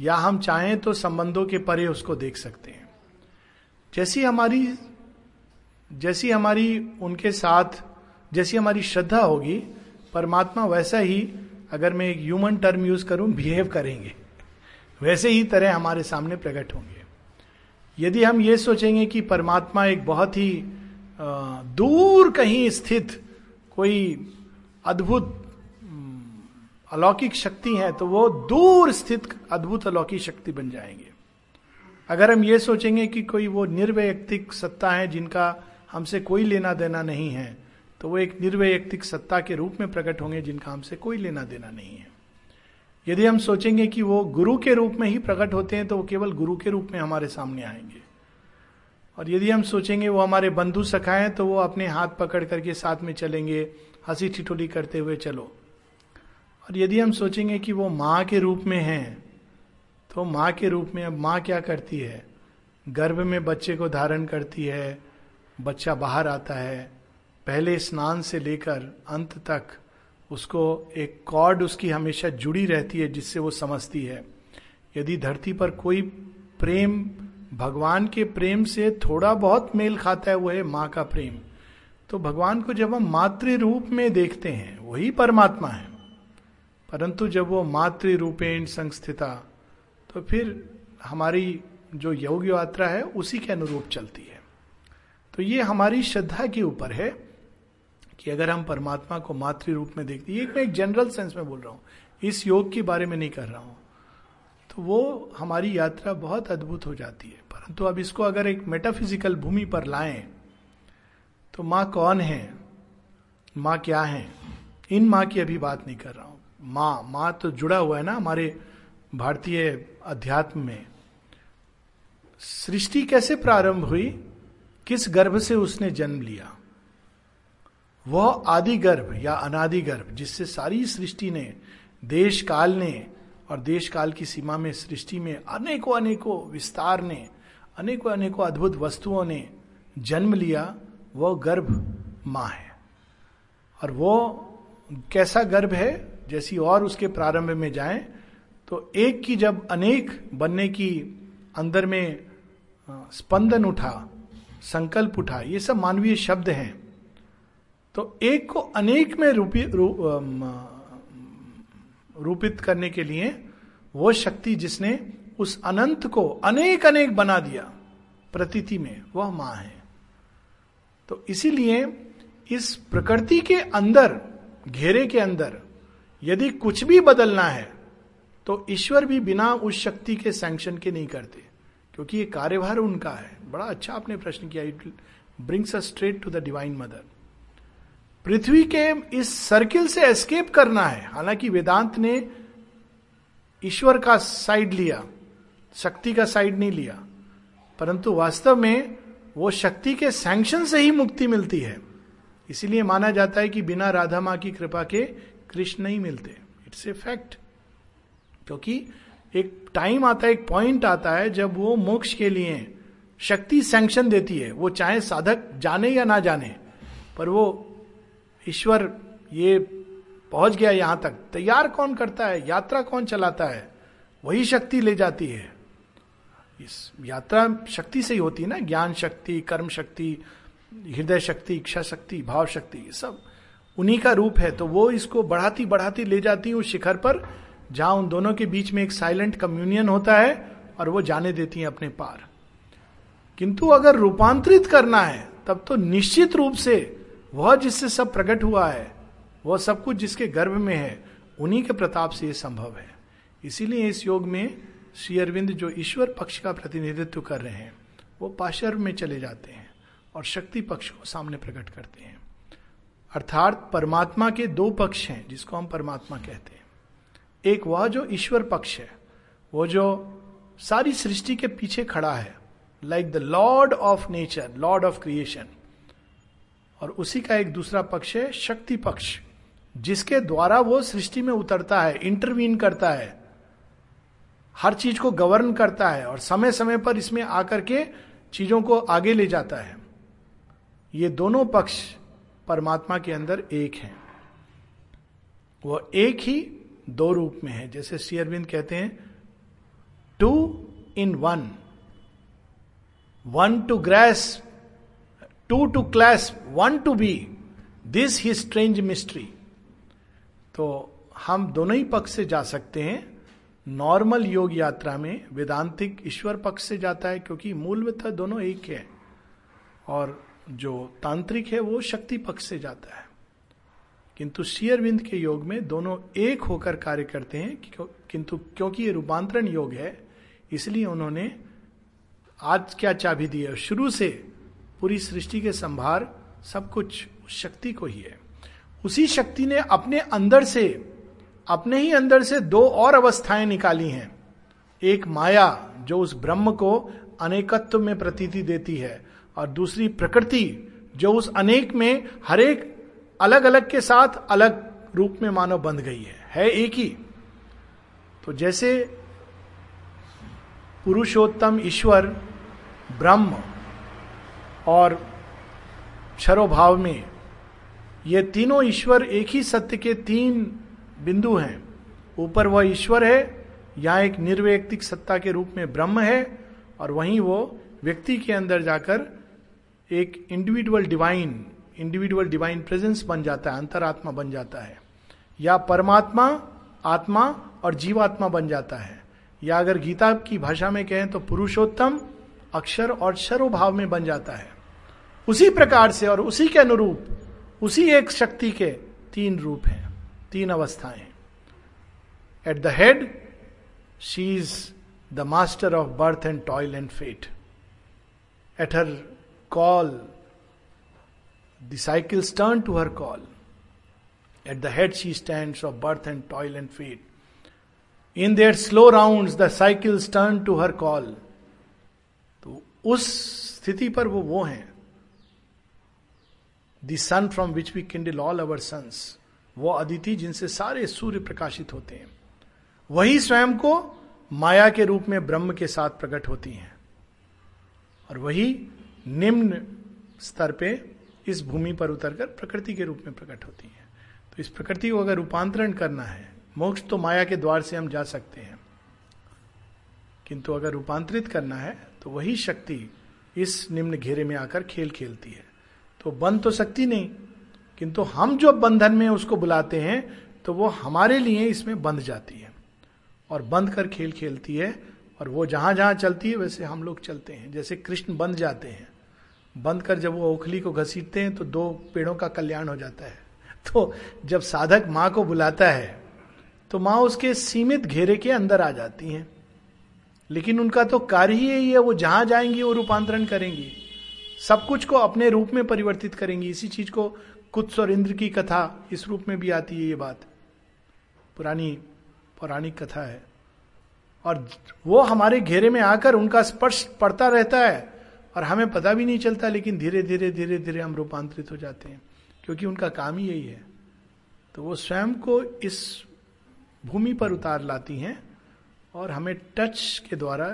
या हम चाहें तो संबंधों के परे उसको देख सकते हैं। जैसी हमारी जैसी हमारी उनके साथ, जैसी हमारी श्रद्धा होगी, परमात्मा वैसा ही, अगर मैं एक ह्यूमन टर्म यूज़ करूँ बिहेव करेंगे। वैसे ही तरह हमारे सामने प्रकट होंगे। यदि हम ये सोचेंगे कि परमात्मा एक बहुत ही दूर कहीं स्थित कोई अद्भुत अलौकिक शक्ति है तो वो दूर स्थित अद्भुत अलौकिक शक्ति बन जाएँगे। अगर हम ये सोचेंगे कि कोई वो निर्वैयक्तिक सत्ता है जिनका हमसे कोई लेना देना नहीं है तो वो एक निर्वैयक्तिक सत्ता के रूप में प्रकट होंगे जिनका हमसे कोई लेना देना नहीं है। यदि हम सोचेंगे कि वो गुरु के रूप में ही प्रकट होते हैं तो वो केवल गुरु के रूप में हमारे सामने आएँगे। और यदि हम सोचेंगे वो हमारे बंधु सखा हैं तो वो अपने हाथ पकड़ करके साथ में चलेंगे, हँसी ठिठोली करते हुए चलो। और यदि हम सोचेंगे कि वो माँ के रूप में हैं तो माँ के रूप में अब माँ क्या करती है? गर्भ में बच्चे को धारण करती है बच्चा बाहर आता है, पहले स्नान से लेकर अंत तक उसको एक कॉर्ड उसकी हमेशा जुड़ी रहती है जिससे वो समझती है। यदि धरती पर कोई प्रेम, भगवान के प्रेम से थोड़ा बहुत मेल खाता है, वो है माँ का प्रेम। तो भगवान को जब हम मातृ रूप में देखते हैं, वही परमात्मा है। परंतु जब वो मातृ रूपेण संस्थिता तो फिर हमारी जो योग यात्रा है, उसी के अनुरूप चलती है। तो ये हमारी श्रद्धा के ऊपर है कि अगर हम परमात्मा को मातृ रूप में देखते, ये मैं एक जनरल सेंस में बोल रहा हूँ, इस योग के बारे में नहीं कर रहा हूँ। तो वो हमारी यात्रा बहुत अद्भुत हो जाती है। परंतु अब इसको अगर एक मेटाफिजिकल भूमि पर लाएँ तो माँ कौन है? माँ क्या है? इन माँ की अभी बात नहीं कर रहा हूँ। माँ माँ तो जुड़ा हुआ है ना हमारे भारतीय अध्यात्म में। सृष्टि कैसे प्रारंभ हुई? किस गर्भ से उसने जन्म लिया? वह आदि गर्भ या अनादि गर्भ जिससे सारी सृष्टि ने देश काल ने और देश काल की सीमा में, सृष्टि में अनेकों अनेकों विस्तार ने, अनेकों अनेकों अद्भुत वस्तुओं ने जन्म लिया, वह गर्भ माँ है। और वो कैसा गर्भ है? जैसी और उसके प्रारंभ में जाएँ तो एक की जब अनेक बनने की अंदर में स्पंदन उठा संकल्प उठा ये सब मानवीय शब्द हैं। तो एक को अनेक में रूपी रू, रूपित करने के लिए वो शक्ति जिसने उस अनंत को अनेक अनेक बना दिया प्रतीति में वह माँ है। तो इसीलिए इस प्रकृति के अंदर घेरे के अंदर यदि कुछ भी बदलना है तो ईश्वर भी बिना उस शक्ति के सैंक्शन के नहीं करते। क्योंकि ये कार्यभार उनका है। बड़ा अच्छा आपने प्रश्न किया। It brings a straight to the divine mother पृथ्वी के इस सर्किल से एस्केप करना है। हालाँकि वेदांत ने ईश्वर का साइड लिया, शक्ति का साइड नहीं लिया, परंतु वास्तव में वो शक्ति के सैंक्शन से ही मुक्ति मिलती है। इसीलिए माना जाता है कि बिना राधा माँ की कृपा के कृष्ण नहीं मिलते। इट्स ए फैक्ट क्योंकि एक टाइम आता है, एक पॉइंट आता है जब वो मोक्ष के लिए शक्ति सैंक्शन देती है। वो चाहे साधक जाने या ना जाने, पर वो ईश्वर ये पहुँच गया यहाँ तक। तैयार कौन करता है? यात्रा कौन चलाता है? वही शक्ति ले जाती है। इस यात्रा शक्ति से ही होती है ना? ज्ञान शक्ति, कर्म शक्ति, हृदय शक्ति, इच्छा शक्ति, भाव शक्ति सब उन्हीं का रूप है। तो वो इसको बढ़ाती बढ़ाती ले जाती है उस शिखर पर। जहाँ उन दोनों के बीच में एक साइलेंट कम्युनियन होता है और वो जाने देती हैं अपने पार। किंतु अगर रूपांतरित करना है, तब तो निश्चित रूप से वह जिससे सब प्रकट हुआ है, वह सब कुछ जिसके गर्भ में है, उन्हीं के प्रताप से यह संभव है। इसीलिए इस योग में श्री अरविंद जो ईश्वर पक्ष का प्रतिनिधित्व कर रहे हैं, वो पाशर में चले जाते हैं और शक्ति पक्ष को सामने प्रकट करते हैं। अर्थात परमात्मा के दो पक्ष हैं, जिसको हम परमात्मा कहते हैं। एक वह जो ईश्वर पक्ष है, वो जो सारी सृष्टि के पीछे खड़ा है like the lord of nature lord of creation और उसी का एक दूसरा पक्ष है शक्ति पक्ष, जिसके द्वारा वो सृष्टि में उतरता है इंटरवीन करता है, हर चीज़ को गवर्न करता है, और समय समय पर इसमें आकर के चीज़ों को आगे ले जाता है। ये दोनों पक्ष परमात्मा के अंदर एक है। वो एक ही दो रूप में है। जैसे श्री अरविंद कहते हैं, two in one one two grace two two clasp one to be, this he strange mystery. तो हम दोनों ही पक्ष से जा सकते हैं। नॉर्मल योग यात्रा में वेदांतिक ईश्वर पक्ष से जाता है, क्योंकि मूल में तो दोनों एक है। और जो तांत्रिक है, वो शक्ति पक्ष से जाता है। किंतु शेयरविंद के योग में दोनों एक होकर कार्य करते हैं किंतु क्योंकि ये रूपांतरण योग है, इसलिए उन्होंने आज क्या चाबी दी है? शुरू से पूरी सृष्टि के संभार सब कुछ उस शक्ति को ही है। उसी शक्ति ने अपने अंदर से, अपने ही अंदर से दो और अवस्थाएँ निकाली हैं। एक माया, जो उस ब्रह्म को अनेकत्व में प्रतीति देती है, और दूसरी प्रकृति, जो उस अनेक में हर एक अलग अलग के साथ अलग रूप में मानव बंध गई है। है एक ही। तो जैसे पुरुषोत्तम ईश्वर, ब्रह्म और क्षरोभाव में ये तीनों ईश्वर एक ही सत्य के तीन बिंदु हैं। ऊपर वह ईश्वर है, यहाँ एक निर्वैयक्तिक सत्ता के रूप में ब्रह्म है और वहीं वो व्यक्ति के अंदर जाकर एक individual divine individual divine presence बन जाता है, अंतरात्मा बन जाता है। या परमात्मा, आत्मा और जीवात्मा बन जाता है। या अगर गीता की भाषा में कहें तो पुरुषोत्तम, अक्षर और शरोभाव में बन जाता है। उसी प्रकार से और उसी के अनुरूप, उसी एक शक्ति के तीन रूप हैं, तीन अवस्थाएँ at the head she is the master of birth and toil and fate at her call cycles turn to her call at the head she stand of birth and toil and fate in their slow round the cycles turn to her call तो उस स्थिति पर वो वो हैं। The sun from which we kindle all our suns वो अदिति जिनसे सारे सूर्य प्रकाशित होते हैं। वही स्वयं को माया के रूप में ब्रह्म के साथ प्रकट होती हैं। और वही निम्न स्तर पे इस भूमि पर उतरकर प्रकृति के रूप में प्रकट होती हैं। तो इस प्रकृति को अगर रूपांतरण करना है, मोक्ष तो माया के द्वार से हम जा सकते हैं। किंतु अगर रूपांतरित करना है तो वही शक्ति इस निम्न घेरे में आकर खेल खेलती है। तो बन तो सकती नहीं, किंतु हम जो बंधन में उसको बुलाते हैं तो वो हमारे लिए इसमें बंध जाती है। और बंध कर खेल खेलती है, और वो जहाँ जहाँ चलती है, वैसे हम लोग चलते हैं। जैसे कृष्ण बंध जाते हैं बंद कर जब वो ओखली को घसीटते हैं तो दो पेड़ों का कल्याण हो जाता है। तो जब साधक माँ को बुलाता है तो माँ उसके सीमित घेरे के अंदर आ जाती हैं। लेकिन उनका तो कार्य ही यही है, वो जहाँ जाएँगी वो रूपांतरण करेंगी। सब कुछ को अपने रूप में परिवर्तित करेंगी। इसी चीज़ को कुत्स और इंद्र की कथा, इस रूप में भी आती है ये बात। पुरानी, पौराणिक कथा है। और वो हमारे घेरे में आकर उनका स्पर्श पड़ता रहता है। और हमें पता भी नहीं चलता लेकिन धीरे धीरे धीरे धीरे हम रूपांतरित हो जाते हैं क्योंकि उनका काम ही यही है। तो वो स्वयं को इस भूमि पर उतार लाती हैं और हमें टच के द्वारा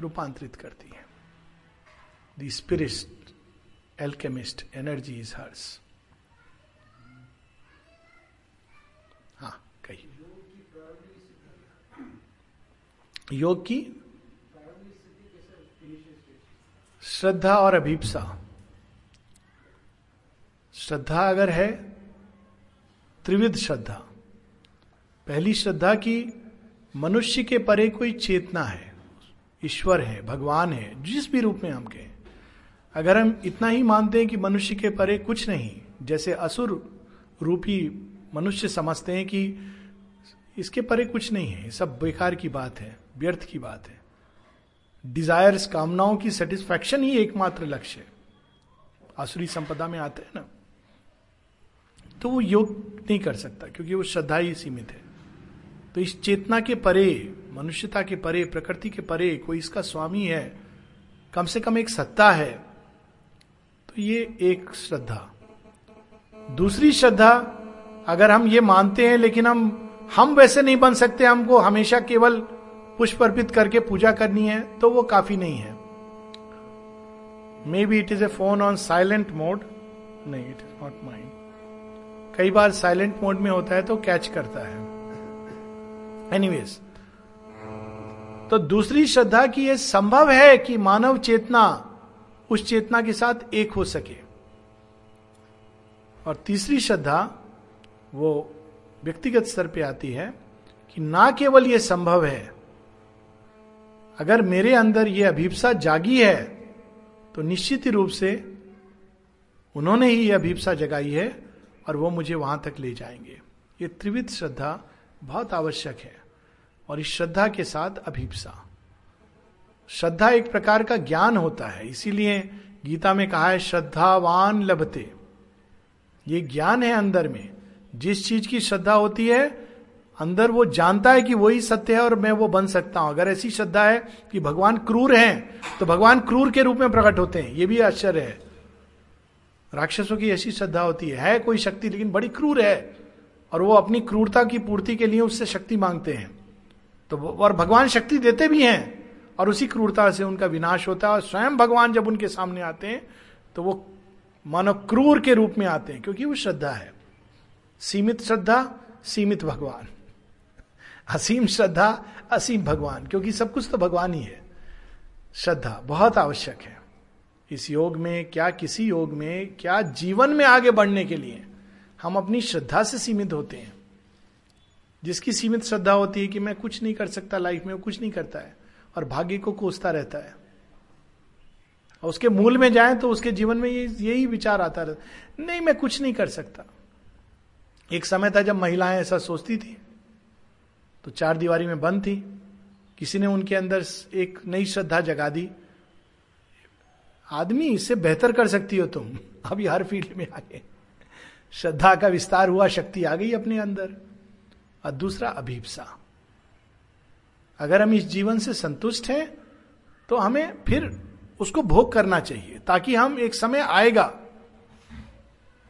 रूपांतरित करती है। The spirit alchemist energy is hers हाँ कही योग की श्रद्धा और अभीपसा। श्रद्धा अगर है, त्रिविध श्रद्धा। पहली श्रद्धा की मनुष्य के परे कोई चेतना है, ईश्वर है, भगवान है, जिस भी रूप में हम कहें। अगर हम इतना ही मानते हैं कि मनुष्य के परे कुछ नहीं, जैसे असुर रूपी मनुष्य समझते हैं कि इसके परे कुछ नहीं है सब बेकार की बात है, व्यर्थ की बात है। डिजायर्स कामनाओं की सेटिस्फैक्शन ही एकमात्र लक्ष्य है। आसुरी संपदा में आते हैं ना तो वो योग नहीं कर सकता, क्योंकि वो श्रद्धा ही सीमित है। तो इस चेतना के परे, मनुष्यता के परे, प्रकृति के परे, कोई इसका स्वामी है, कम से कम एक सत्ता है तो ये एक श्रद्धा। दूसरी श्रद्धा, अगर हम ये मानते हैं, लेकिन हम हम वैसे नहीं बन सकते, हमको हमेशा केवल पुष्प अर्पित करके पूजा करनी है तो वो काफ़ी नहीं है। Maybe it is a phone on silent mode नहीं इट इज़ नॉट माइंड कई बार साइलेंट मोड में होता है तो कैच करता है। एनीवेज तो दूसरी श्रद्धा की यह संभव है कि मानव चेतना उस चेतना के साथ एक हो सके। और तीसरी श्रद्धा वो व्यक्तिगत स्तर पे आती है कि ना केवल यह संभव है अगर मेरे अंदर यह अभिप्सा जागी है तो निश्चित रूप से उन्होंने ही यह अभिप्सा जगाई है और वो मुझे वहाँ तक ले जाएँगे। ये त्रिविध श्रद्धा बहुत आवश्यक है और इस श्रद्धा के साथ अभिप्सा। श्रद्धा एक प्रकार का ज्ञान होता है, इसीलिए गीता में कहा है, श्रद्धावान लभते। ये ज्ञान है अंदर में। जिस चीज़ की श्रद्धा होती है अंदर वो जानता है कि वही सत्य है और मैं वो बन सकता हूँ। अगर ऐसी श्रद्धा है कि भगवान क्रूर हैं तो भगवान क्रूर के रूप में प्रकट होते हैं। ये भी आश्चर्य है। राक्षसों की ऐसी श्रद्धा होती है, है कोई शक्ति लेकिन बड़ी क्रूर है और वो अपनी क्रूरता की पूर्ति के लिए उससे शक्ति मांगते हैं। तो और भगवान शक्ति देते भी हैं और उसी क्रूरता से उनका विनाश होता है। और स्वयं भगवान जब उनके सामने आते हैं तो वो मानव क्रूर के रूप में आते हैं क्योंकि वो श्रद्धा है। सीमित श्रद्धा सीमित भगवान। असीम श्रद्धा, असीम भगवान, क्योंकि सब कुछ तो भगवान ही है। श्रद्धा बहुत आवश्यक है। इस योग में, क्या किसी योग में, क्या जीवन में आगे बढ़ने के लिए हम अपनी श्रद्धा से सीमित होते हैं। जिसकी सीमित श्रद्धा होती है कि मैं कुछ नहीं कर सकता लाइफ में, वो कुछ नहीं करता है और भाग्य को कोसता रहता है। और उसके मूल में जाए तो उसके जीवन में यही विचार आता रहता नहीं, मैं कुछ नहीं कर सकता। एक समय था जब महिलाएँ ऐसा सोचती थी तो चार दीवारी में बंद थी। किसी ने उनके अंदर एक नई श्रद्धा जगा दी। आदमी इससे बेहतर कर सकती हो तुम। अभी हर फ़ील्ड में आगे श्रद्धा का विस्तार हुआ, शक्ति आ गई अपने अंदर। और दूसरा अभीपसा। अगर हम इस जीवन से संतुष्ट हैं तो हमें फिर उसको भोग करना चाहिए, ताकि हम एक समय आएगा।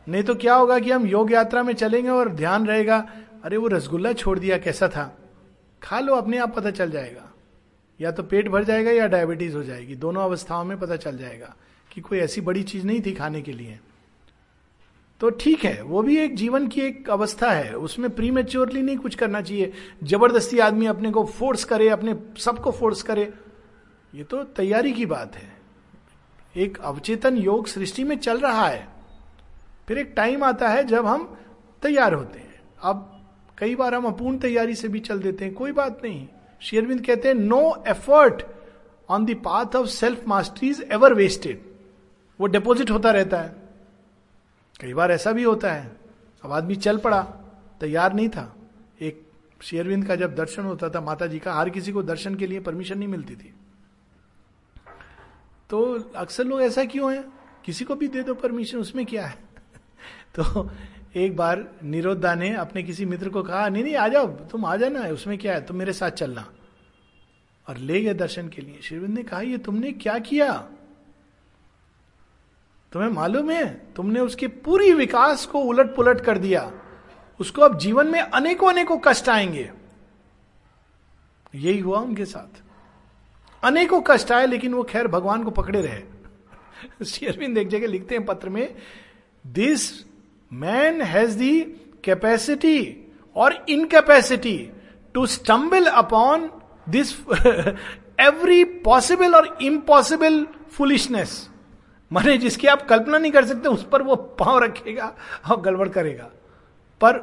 नहीं तो क्या होगा कि हम योग यात्रा में चलेंगे और ध्यान रहेगा, अरे वो रसगुल्ला छोड़ दिया, कैसा था? खा लो, अपने आप पता चल जाएगा। या तो पेट भर जाएगा या डायबिटीज़ हो जाएगी। दोनों अवस्थाओं में पता चल जाएगा कि कोई ऐसी बड़ी चीज़ नहीं थी खाने के लिए। तो ठीक है, वो भी एक जीवन की एक अवस्था है। उसमें प्री मेच्योरली नहीं कुछ करना चाहिए। ज़बरदस्ती आदमी अपने को फोर्स करे, अपने सबको फोर्स करे। ये तो तैयारी की बात है। एक अवचेतन योग सृष्टि में चल रहा है। फिर एक टाइम आता है जब हम तैयार होते हैं। अब कई बार हम अपूर्ण तैयारी से भी चल देते हैं, कोई बात नहीं। शेयरविंद कहते हैं no effort on the path of self mastery is ever wasted वो डिपॉजिट होता रहता है। कई बार ऐसा भी होता है। अब आदमी चल पड़ा, तैयार नहीं था। एक शेयरविंद का जब दर्शन होता था माता जी का, हर किसी को दर्शन के लिए परमिशन नहीं मिलती थी। तो अक्सर लोग ऐसा क्यों है? किसी को भी दे दो परमिशन उसमें क्या है? तो एक बार निरोधा ने अपने किसी मित्र को कहा, नहीं नहीं, आ जाओ, तुम आ जाना है उसमें क्या है? तुम मेरे साथ चलना। और ले गए दर्शन के लिए। शेरविंद ने कहा, ये तुमने क्या किया? तुम्हें मालूम है, तुमने उसके पूरी विकास को उलट पुलट कर दिया। उसको अब जीवन में अनेकों अनेकों कष्ट आएँगे। यही हुआ उनके साथ। अनेकों कष्ट आए, लेकिन वो खैर भगवान को पकड़े रहे। शेयरविंद एक जगह लिखते हैं पत्र में this man has the capacity और incapacity to stumble upon this every possible और इम्पॉसिबल फुलिशनेस माने जिसकी आप कल्पना नहीं कर सकते, उस पर वो पाँव रखेगा और गड़बड़ करेगा। पर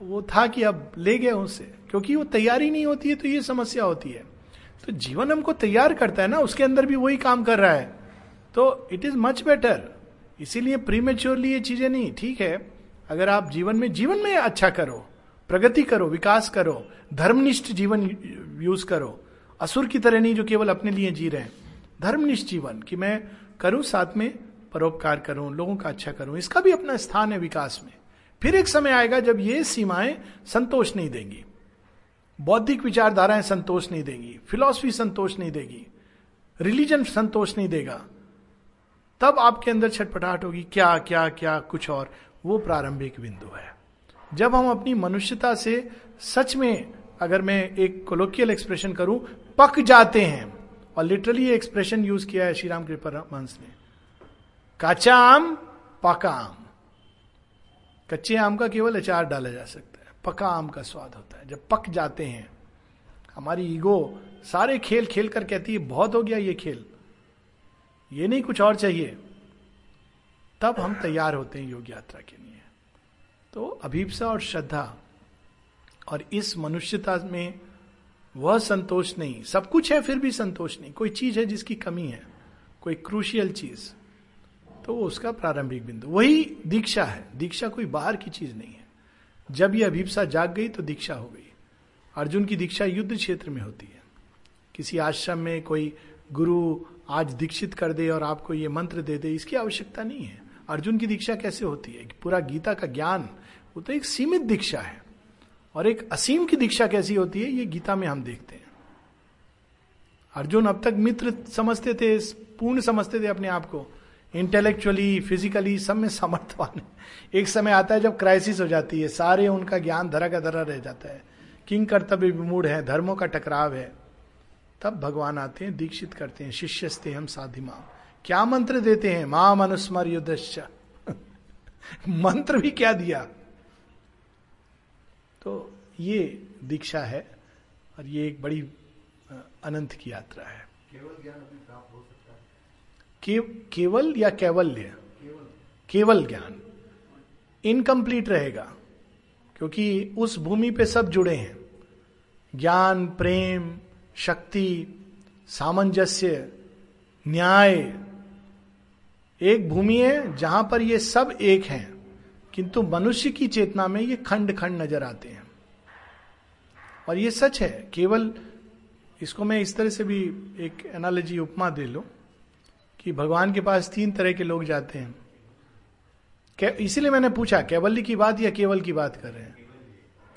वो था कि अब ले गए उससे क्योंकि वो तैयारी नहीं होती है तो ये समस्या होती है। तो जीवन हमको तैयार करता है ना, उसके अंदर भी वही काम कर रहा है। तो इट इज़ मच बेटर इसीलिए प्रीमेच्योरली ये चीज़ें नहीं, ठीक है? अगर आप जीवन में जीवन में अच्छा करो, प्रगति करो, विकास करो, धर्मनिष्ठ जीवन यूज़ करो, असुर की तरह नहीं जो केवल अपने लिए जी रहे हैं। धर्मनिष्ठ जीवन, कि मैं करूँ, साथ में परोपकार करूँ, लोगों का अच्छा करूँ, इसका भी अपना स्थान है विकास में। फिर एक समय आएगा जब ये सीमाएँ संतोष नहीं देंगी। बौद्धिक विचारधाराएँ संतोष नहीं देंगी फिलॉसफी संतोष नहीं देगी रिलीजन संतोष नहीं देगा। तब आपके अंदर छटपटाहट होगी, क्या क्या क्या, कुछ और। वो प्रारंभिक बिंदु है। जब हम अपनी मनुष्यता से सच में, अगर मैं एक कोलोकियल एक्सप्रेशन करूँ, पक जाते हैं। और लिटरली एक्सप्रेशन यूज़ किया है श्री राम कृपा ने। काचा आम, पका आम। कच्चे आम का केवल अचार डाला जा सकता है। पका आम का स्वाद होता है। जब पक जाते हैं, हमारी ईगो सारे खेल खेल कर कहती है, बहुत हो गया ये खेल। ये नहीं कुछ और चाहिए। तब हम तैयार होते हैं योग यात्रा के लिए। तो अभीपसा और श्रद्धा और इस मनुष्यता में वह संतोष नहीं। सब कुछ है, फिर भी संतोष नहीं। कोई चीज़ है जिसकी कमी है, कोई क्रूशियल चीज़ तो वो उसका प्रारंभिक बिंदु। वही दीक्षा है। दीक्षा कोई बाहर की चीज़ नहीं है। जब ये अभीपसा जाग गई तो दीक्षा हो गई। अर्जुन की दीक्षा युद्ध क्षेत्र में होती है। किसी आश्रम में कोई गुरु आज दीक्षित कर दे और आपको ये मंत्र दे दे, इसकी आवश्यकता नहीं है। अर्जुन की दीक्षा कैसे होती है? पूरा गीता का ज्ञान, वो तो एक सीमित दीक्षा है। और एक असीम की दीक्षा कैसी होती है, ये गीता में हम देखते हैं। अर्जुन अब तक मित्र समझते थे, पूर्ण समझते थे अपने आप को। इंटेलेक्चुअली फिजिकली सब में समर्थवान एक समय आता है जब क्राइसिस हो जाती है, सारे उनका ज्ञान धरा का धरा रह जाता है। किंग कर्तव्य विमूढ़ है, धर्मों का टकराव है। तब भगवान आते हैं दीक्षित करते हैं शिष्य शिष्यस्ते हम साधिमा क्या मंत्र देते हैं? माँ मनुस्मर युद्ध मंत्र भी क्या दिया? तो ये दीक्षा है और ये एक बड़ी अनंत की यात्रा है। केवल ज्ञान प्राप्त हो सकता है। के, केवल या कैवल्य? केवल, केवल ज्ञान। इनकम्प्लीट रहेगा क्योंकि उस भूमि पे सब जुड़े हैं। ज्ञान प्रेम शक्ति, सामंजस्य, न्याय। एक भूमि है जहाँ पर ये सब एक हैं, किंतु मनुष्य की चेतना में ये खंड खंड नज़र आते हैं। और ये सच है, केवल इसको मैं इस तरह से भी एक एनालॉजी उपमा दे लू कि भगवान के पास तीन तरह के लोग जाते हैं। इसीलिए मैंने पूछा, कैवल्य की बात या केवल की बात कर रहे हैं?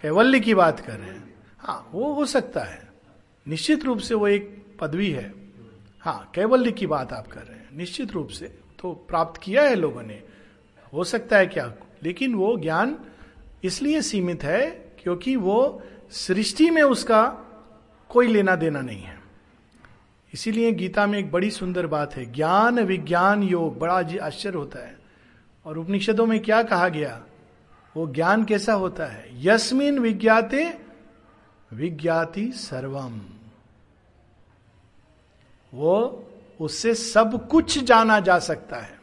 कैवल्य की बात कर रहे हैं। हाँ वो हो सकता है। निश्चित रूप से वो एक पदवी है। हाँ कैवल्य की बात आप कर रहे हैं। निश्चित रूप से तो प्राप्त किया है लोगों ने। हो सकता है क्या? लेकिन वो ज्ञान इसलिए सीमित है क्योंकि वो सृष्टि में उसका कोई लेना देना नहीं है। इसीलिए गीता में एक बड़ी सुंदर बात है। ज्ञान विज्ञान योग, बड़ा जी आश्चर्य होता है। और उपनिषदों में क्या कहा गया? वो ज्ञान कैसा होता है? यस्मिन विज्ञाते विज्ञाति सर्वम। वो, उससे सब कुछ जाना जा सकता है।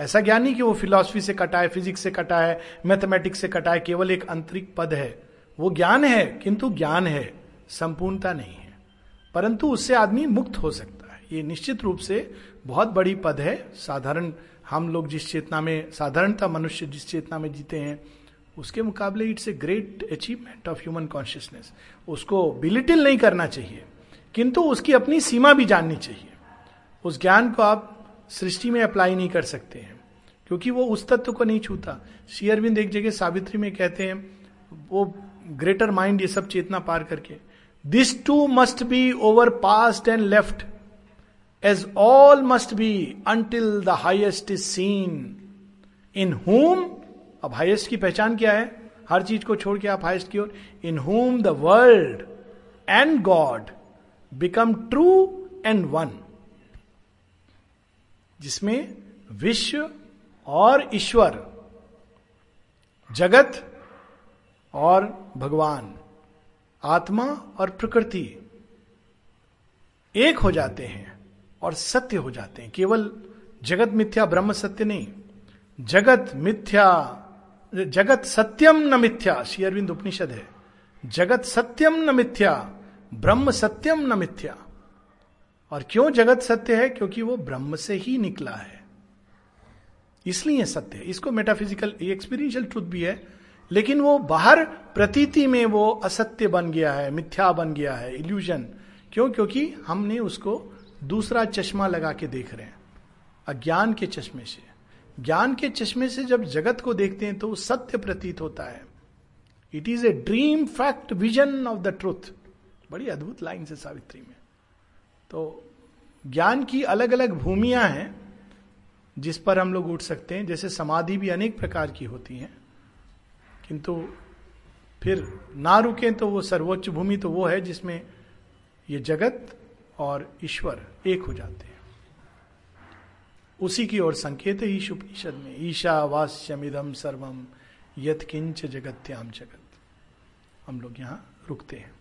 ऐसा ज्ञान नहीं कि वो फिलॉसफी से कटा है फिजिक्स से कटा है मैथमेटिक्स से कटा है केवल एक अंतरिक पद है। वो ज्ञान है, किंतु ज्ञान है, संपूर्णता नहीं है। परंतु उससे आदमी मुक्त हो सकता है। ये निश्चित रूप से बहुत बड़ी पद है। साधारण, हम लोग जिस चेतना में, साधारणता मनुष्य जिस चेतना में जीते हैं उसके मुकाबले it's a great achievement of human consciousness उसको बिलिटिल नहीं करना चाहिए, किंतु उसकी अपनी सीमा भी जाननी चाहिए। उस ज्ञान को आप सृष्टि में अप्लाई नहीं कर सकते हैं, क्योंकि वो उस तत्व को नहीं छूता। श्री अरविंद एक जगह सावित्री में कहते हैं, वो ग्रेटर माइंड ये सब चेतना पार करके this too must be overpassed and left as all must be until the highest is seen in whom अब हाइएस्ट की पहचान क्या है? हर चीज़ को छोड़ के आप हाइस्ट की ओर in whom the world and God become true and one जिसमें विश्व और ईश्वर, जगत और भगवान, आत्मा और प्रकृति एक हो जाते हैं और सत्य हो जाते हैं। केवल जगत मिथ्या, ब्रह्म सत्य नहीं। जगत मिथ्या जगत सत्यम न मिथ्या, श्री अरविंद उपनिषद है। जगत सत्यम न मिथ्या, ब्रह्म सत्यम न मिथ्या। और क्यों जगत सत्य है? क्योंकि वो ब्रह्म से ही निकला है। इसलिए सत्य है। इसको मेटाफिजिकल एक्सपीरियंशियल ट्रुथ भी है। लेकिन वो बाहर प्रतीति में वो असत्य बन गया है, मिथ्या बन गया है इल्यूजन क्यों? क्योंकि हमने उसको दूसरा चश्मा लगा के देख रहे हैं। अज्ञान के चश्मे से। ज्ञान के चश्मे से जब जगत को देखते हैं तो सत्य प्रतीत होता है। It is a dream fact vision of the truth बड़ी अद्भुत लाइन से सावित्री में। तो ज्ञान की अलग अलग भूमिया हैं, जिस पर हम लोग उठ सकते हैं। जैसे समाधि भी अनेक प्रकार की होती हैं। किंतु फिर ना रुके तो वो सर्वोच्च भूमि तो वो है जिसमें ये जगत और ईश्वर एक हो जाते हैं। उसी की ओर संकेत है ईशुपनिषद में, ईशा वास्यमिदम सर्वम यथ किंच जगत्याम जगत। हम लोग यहाँ रुकते हैं।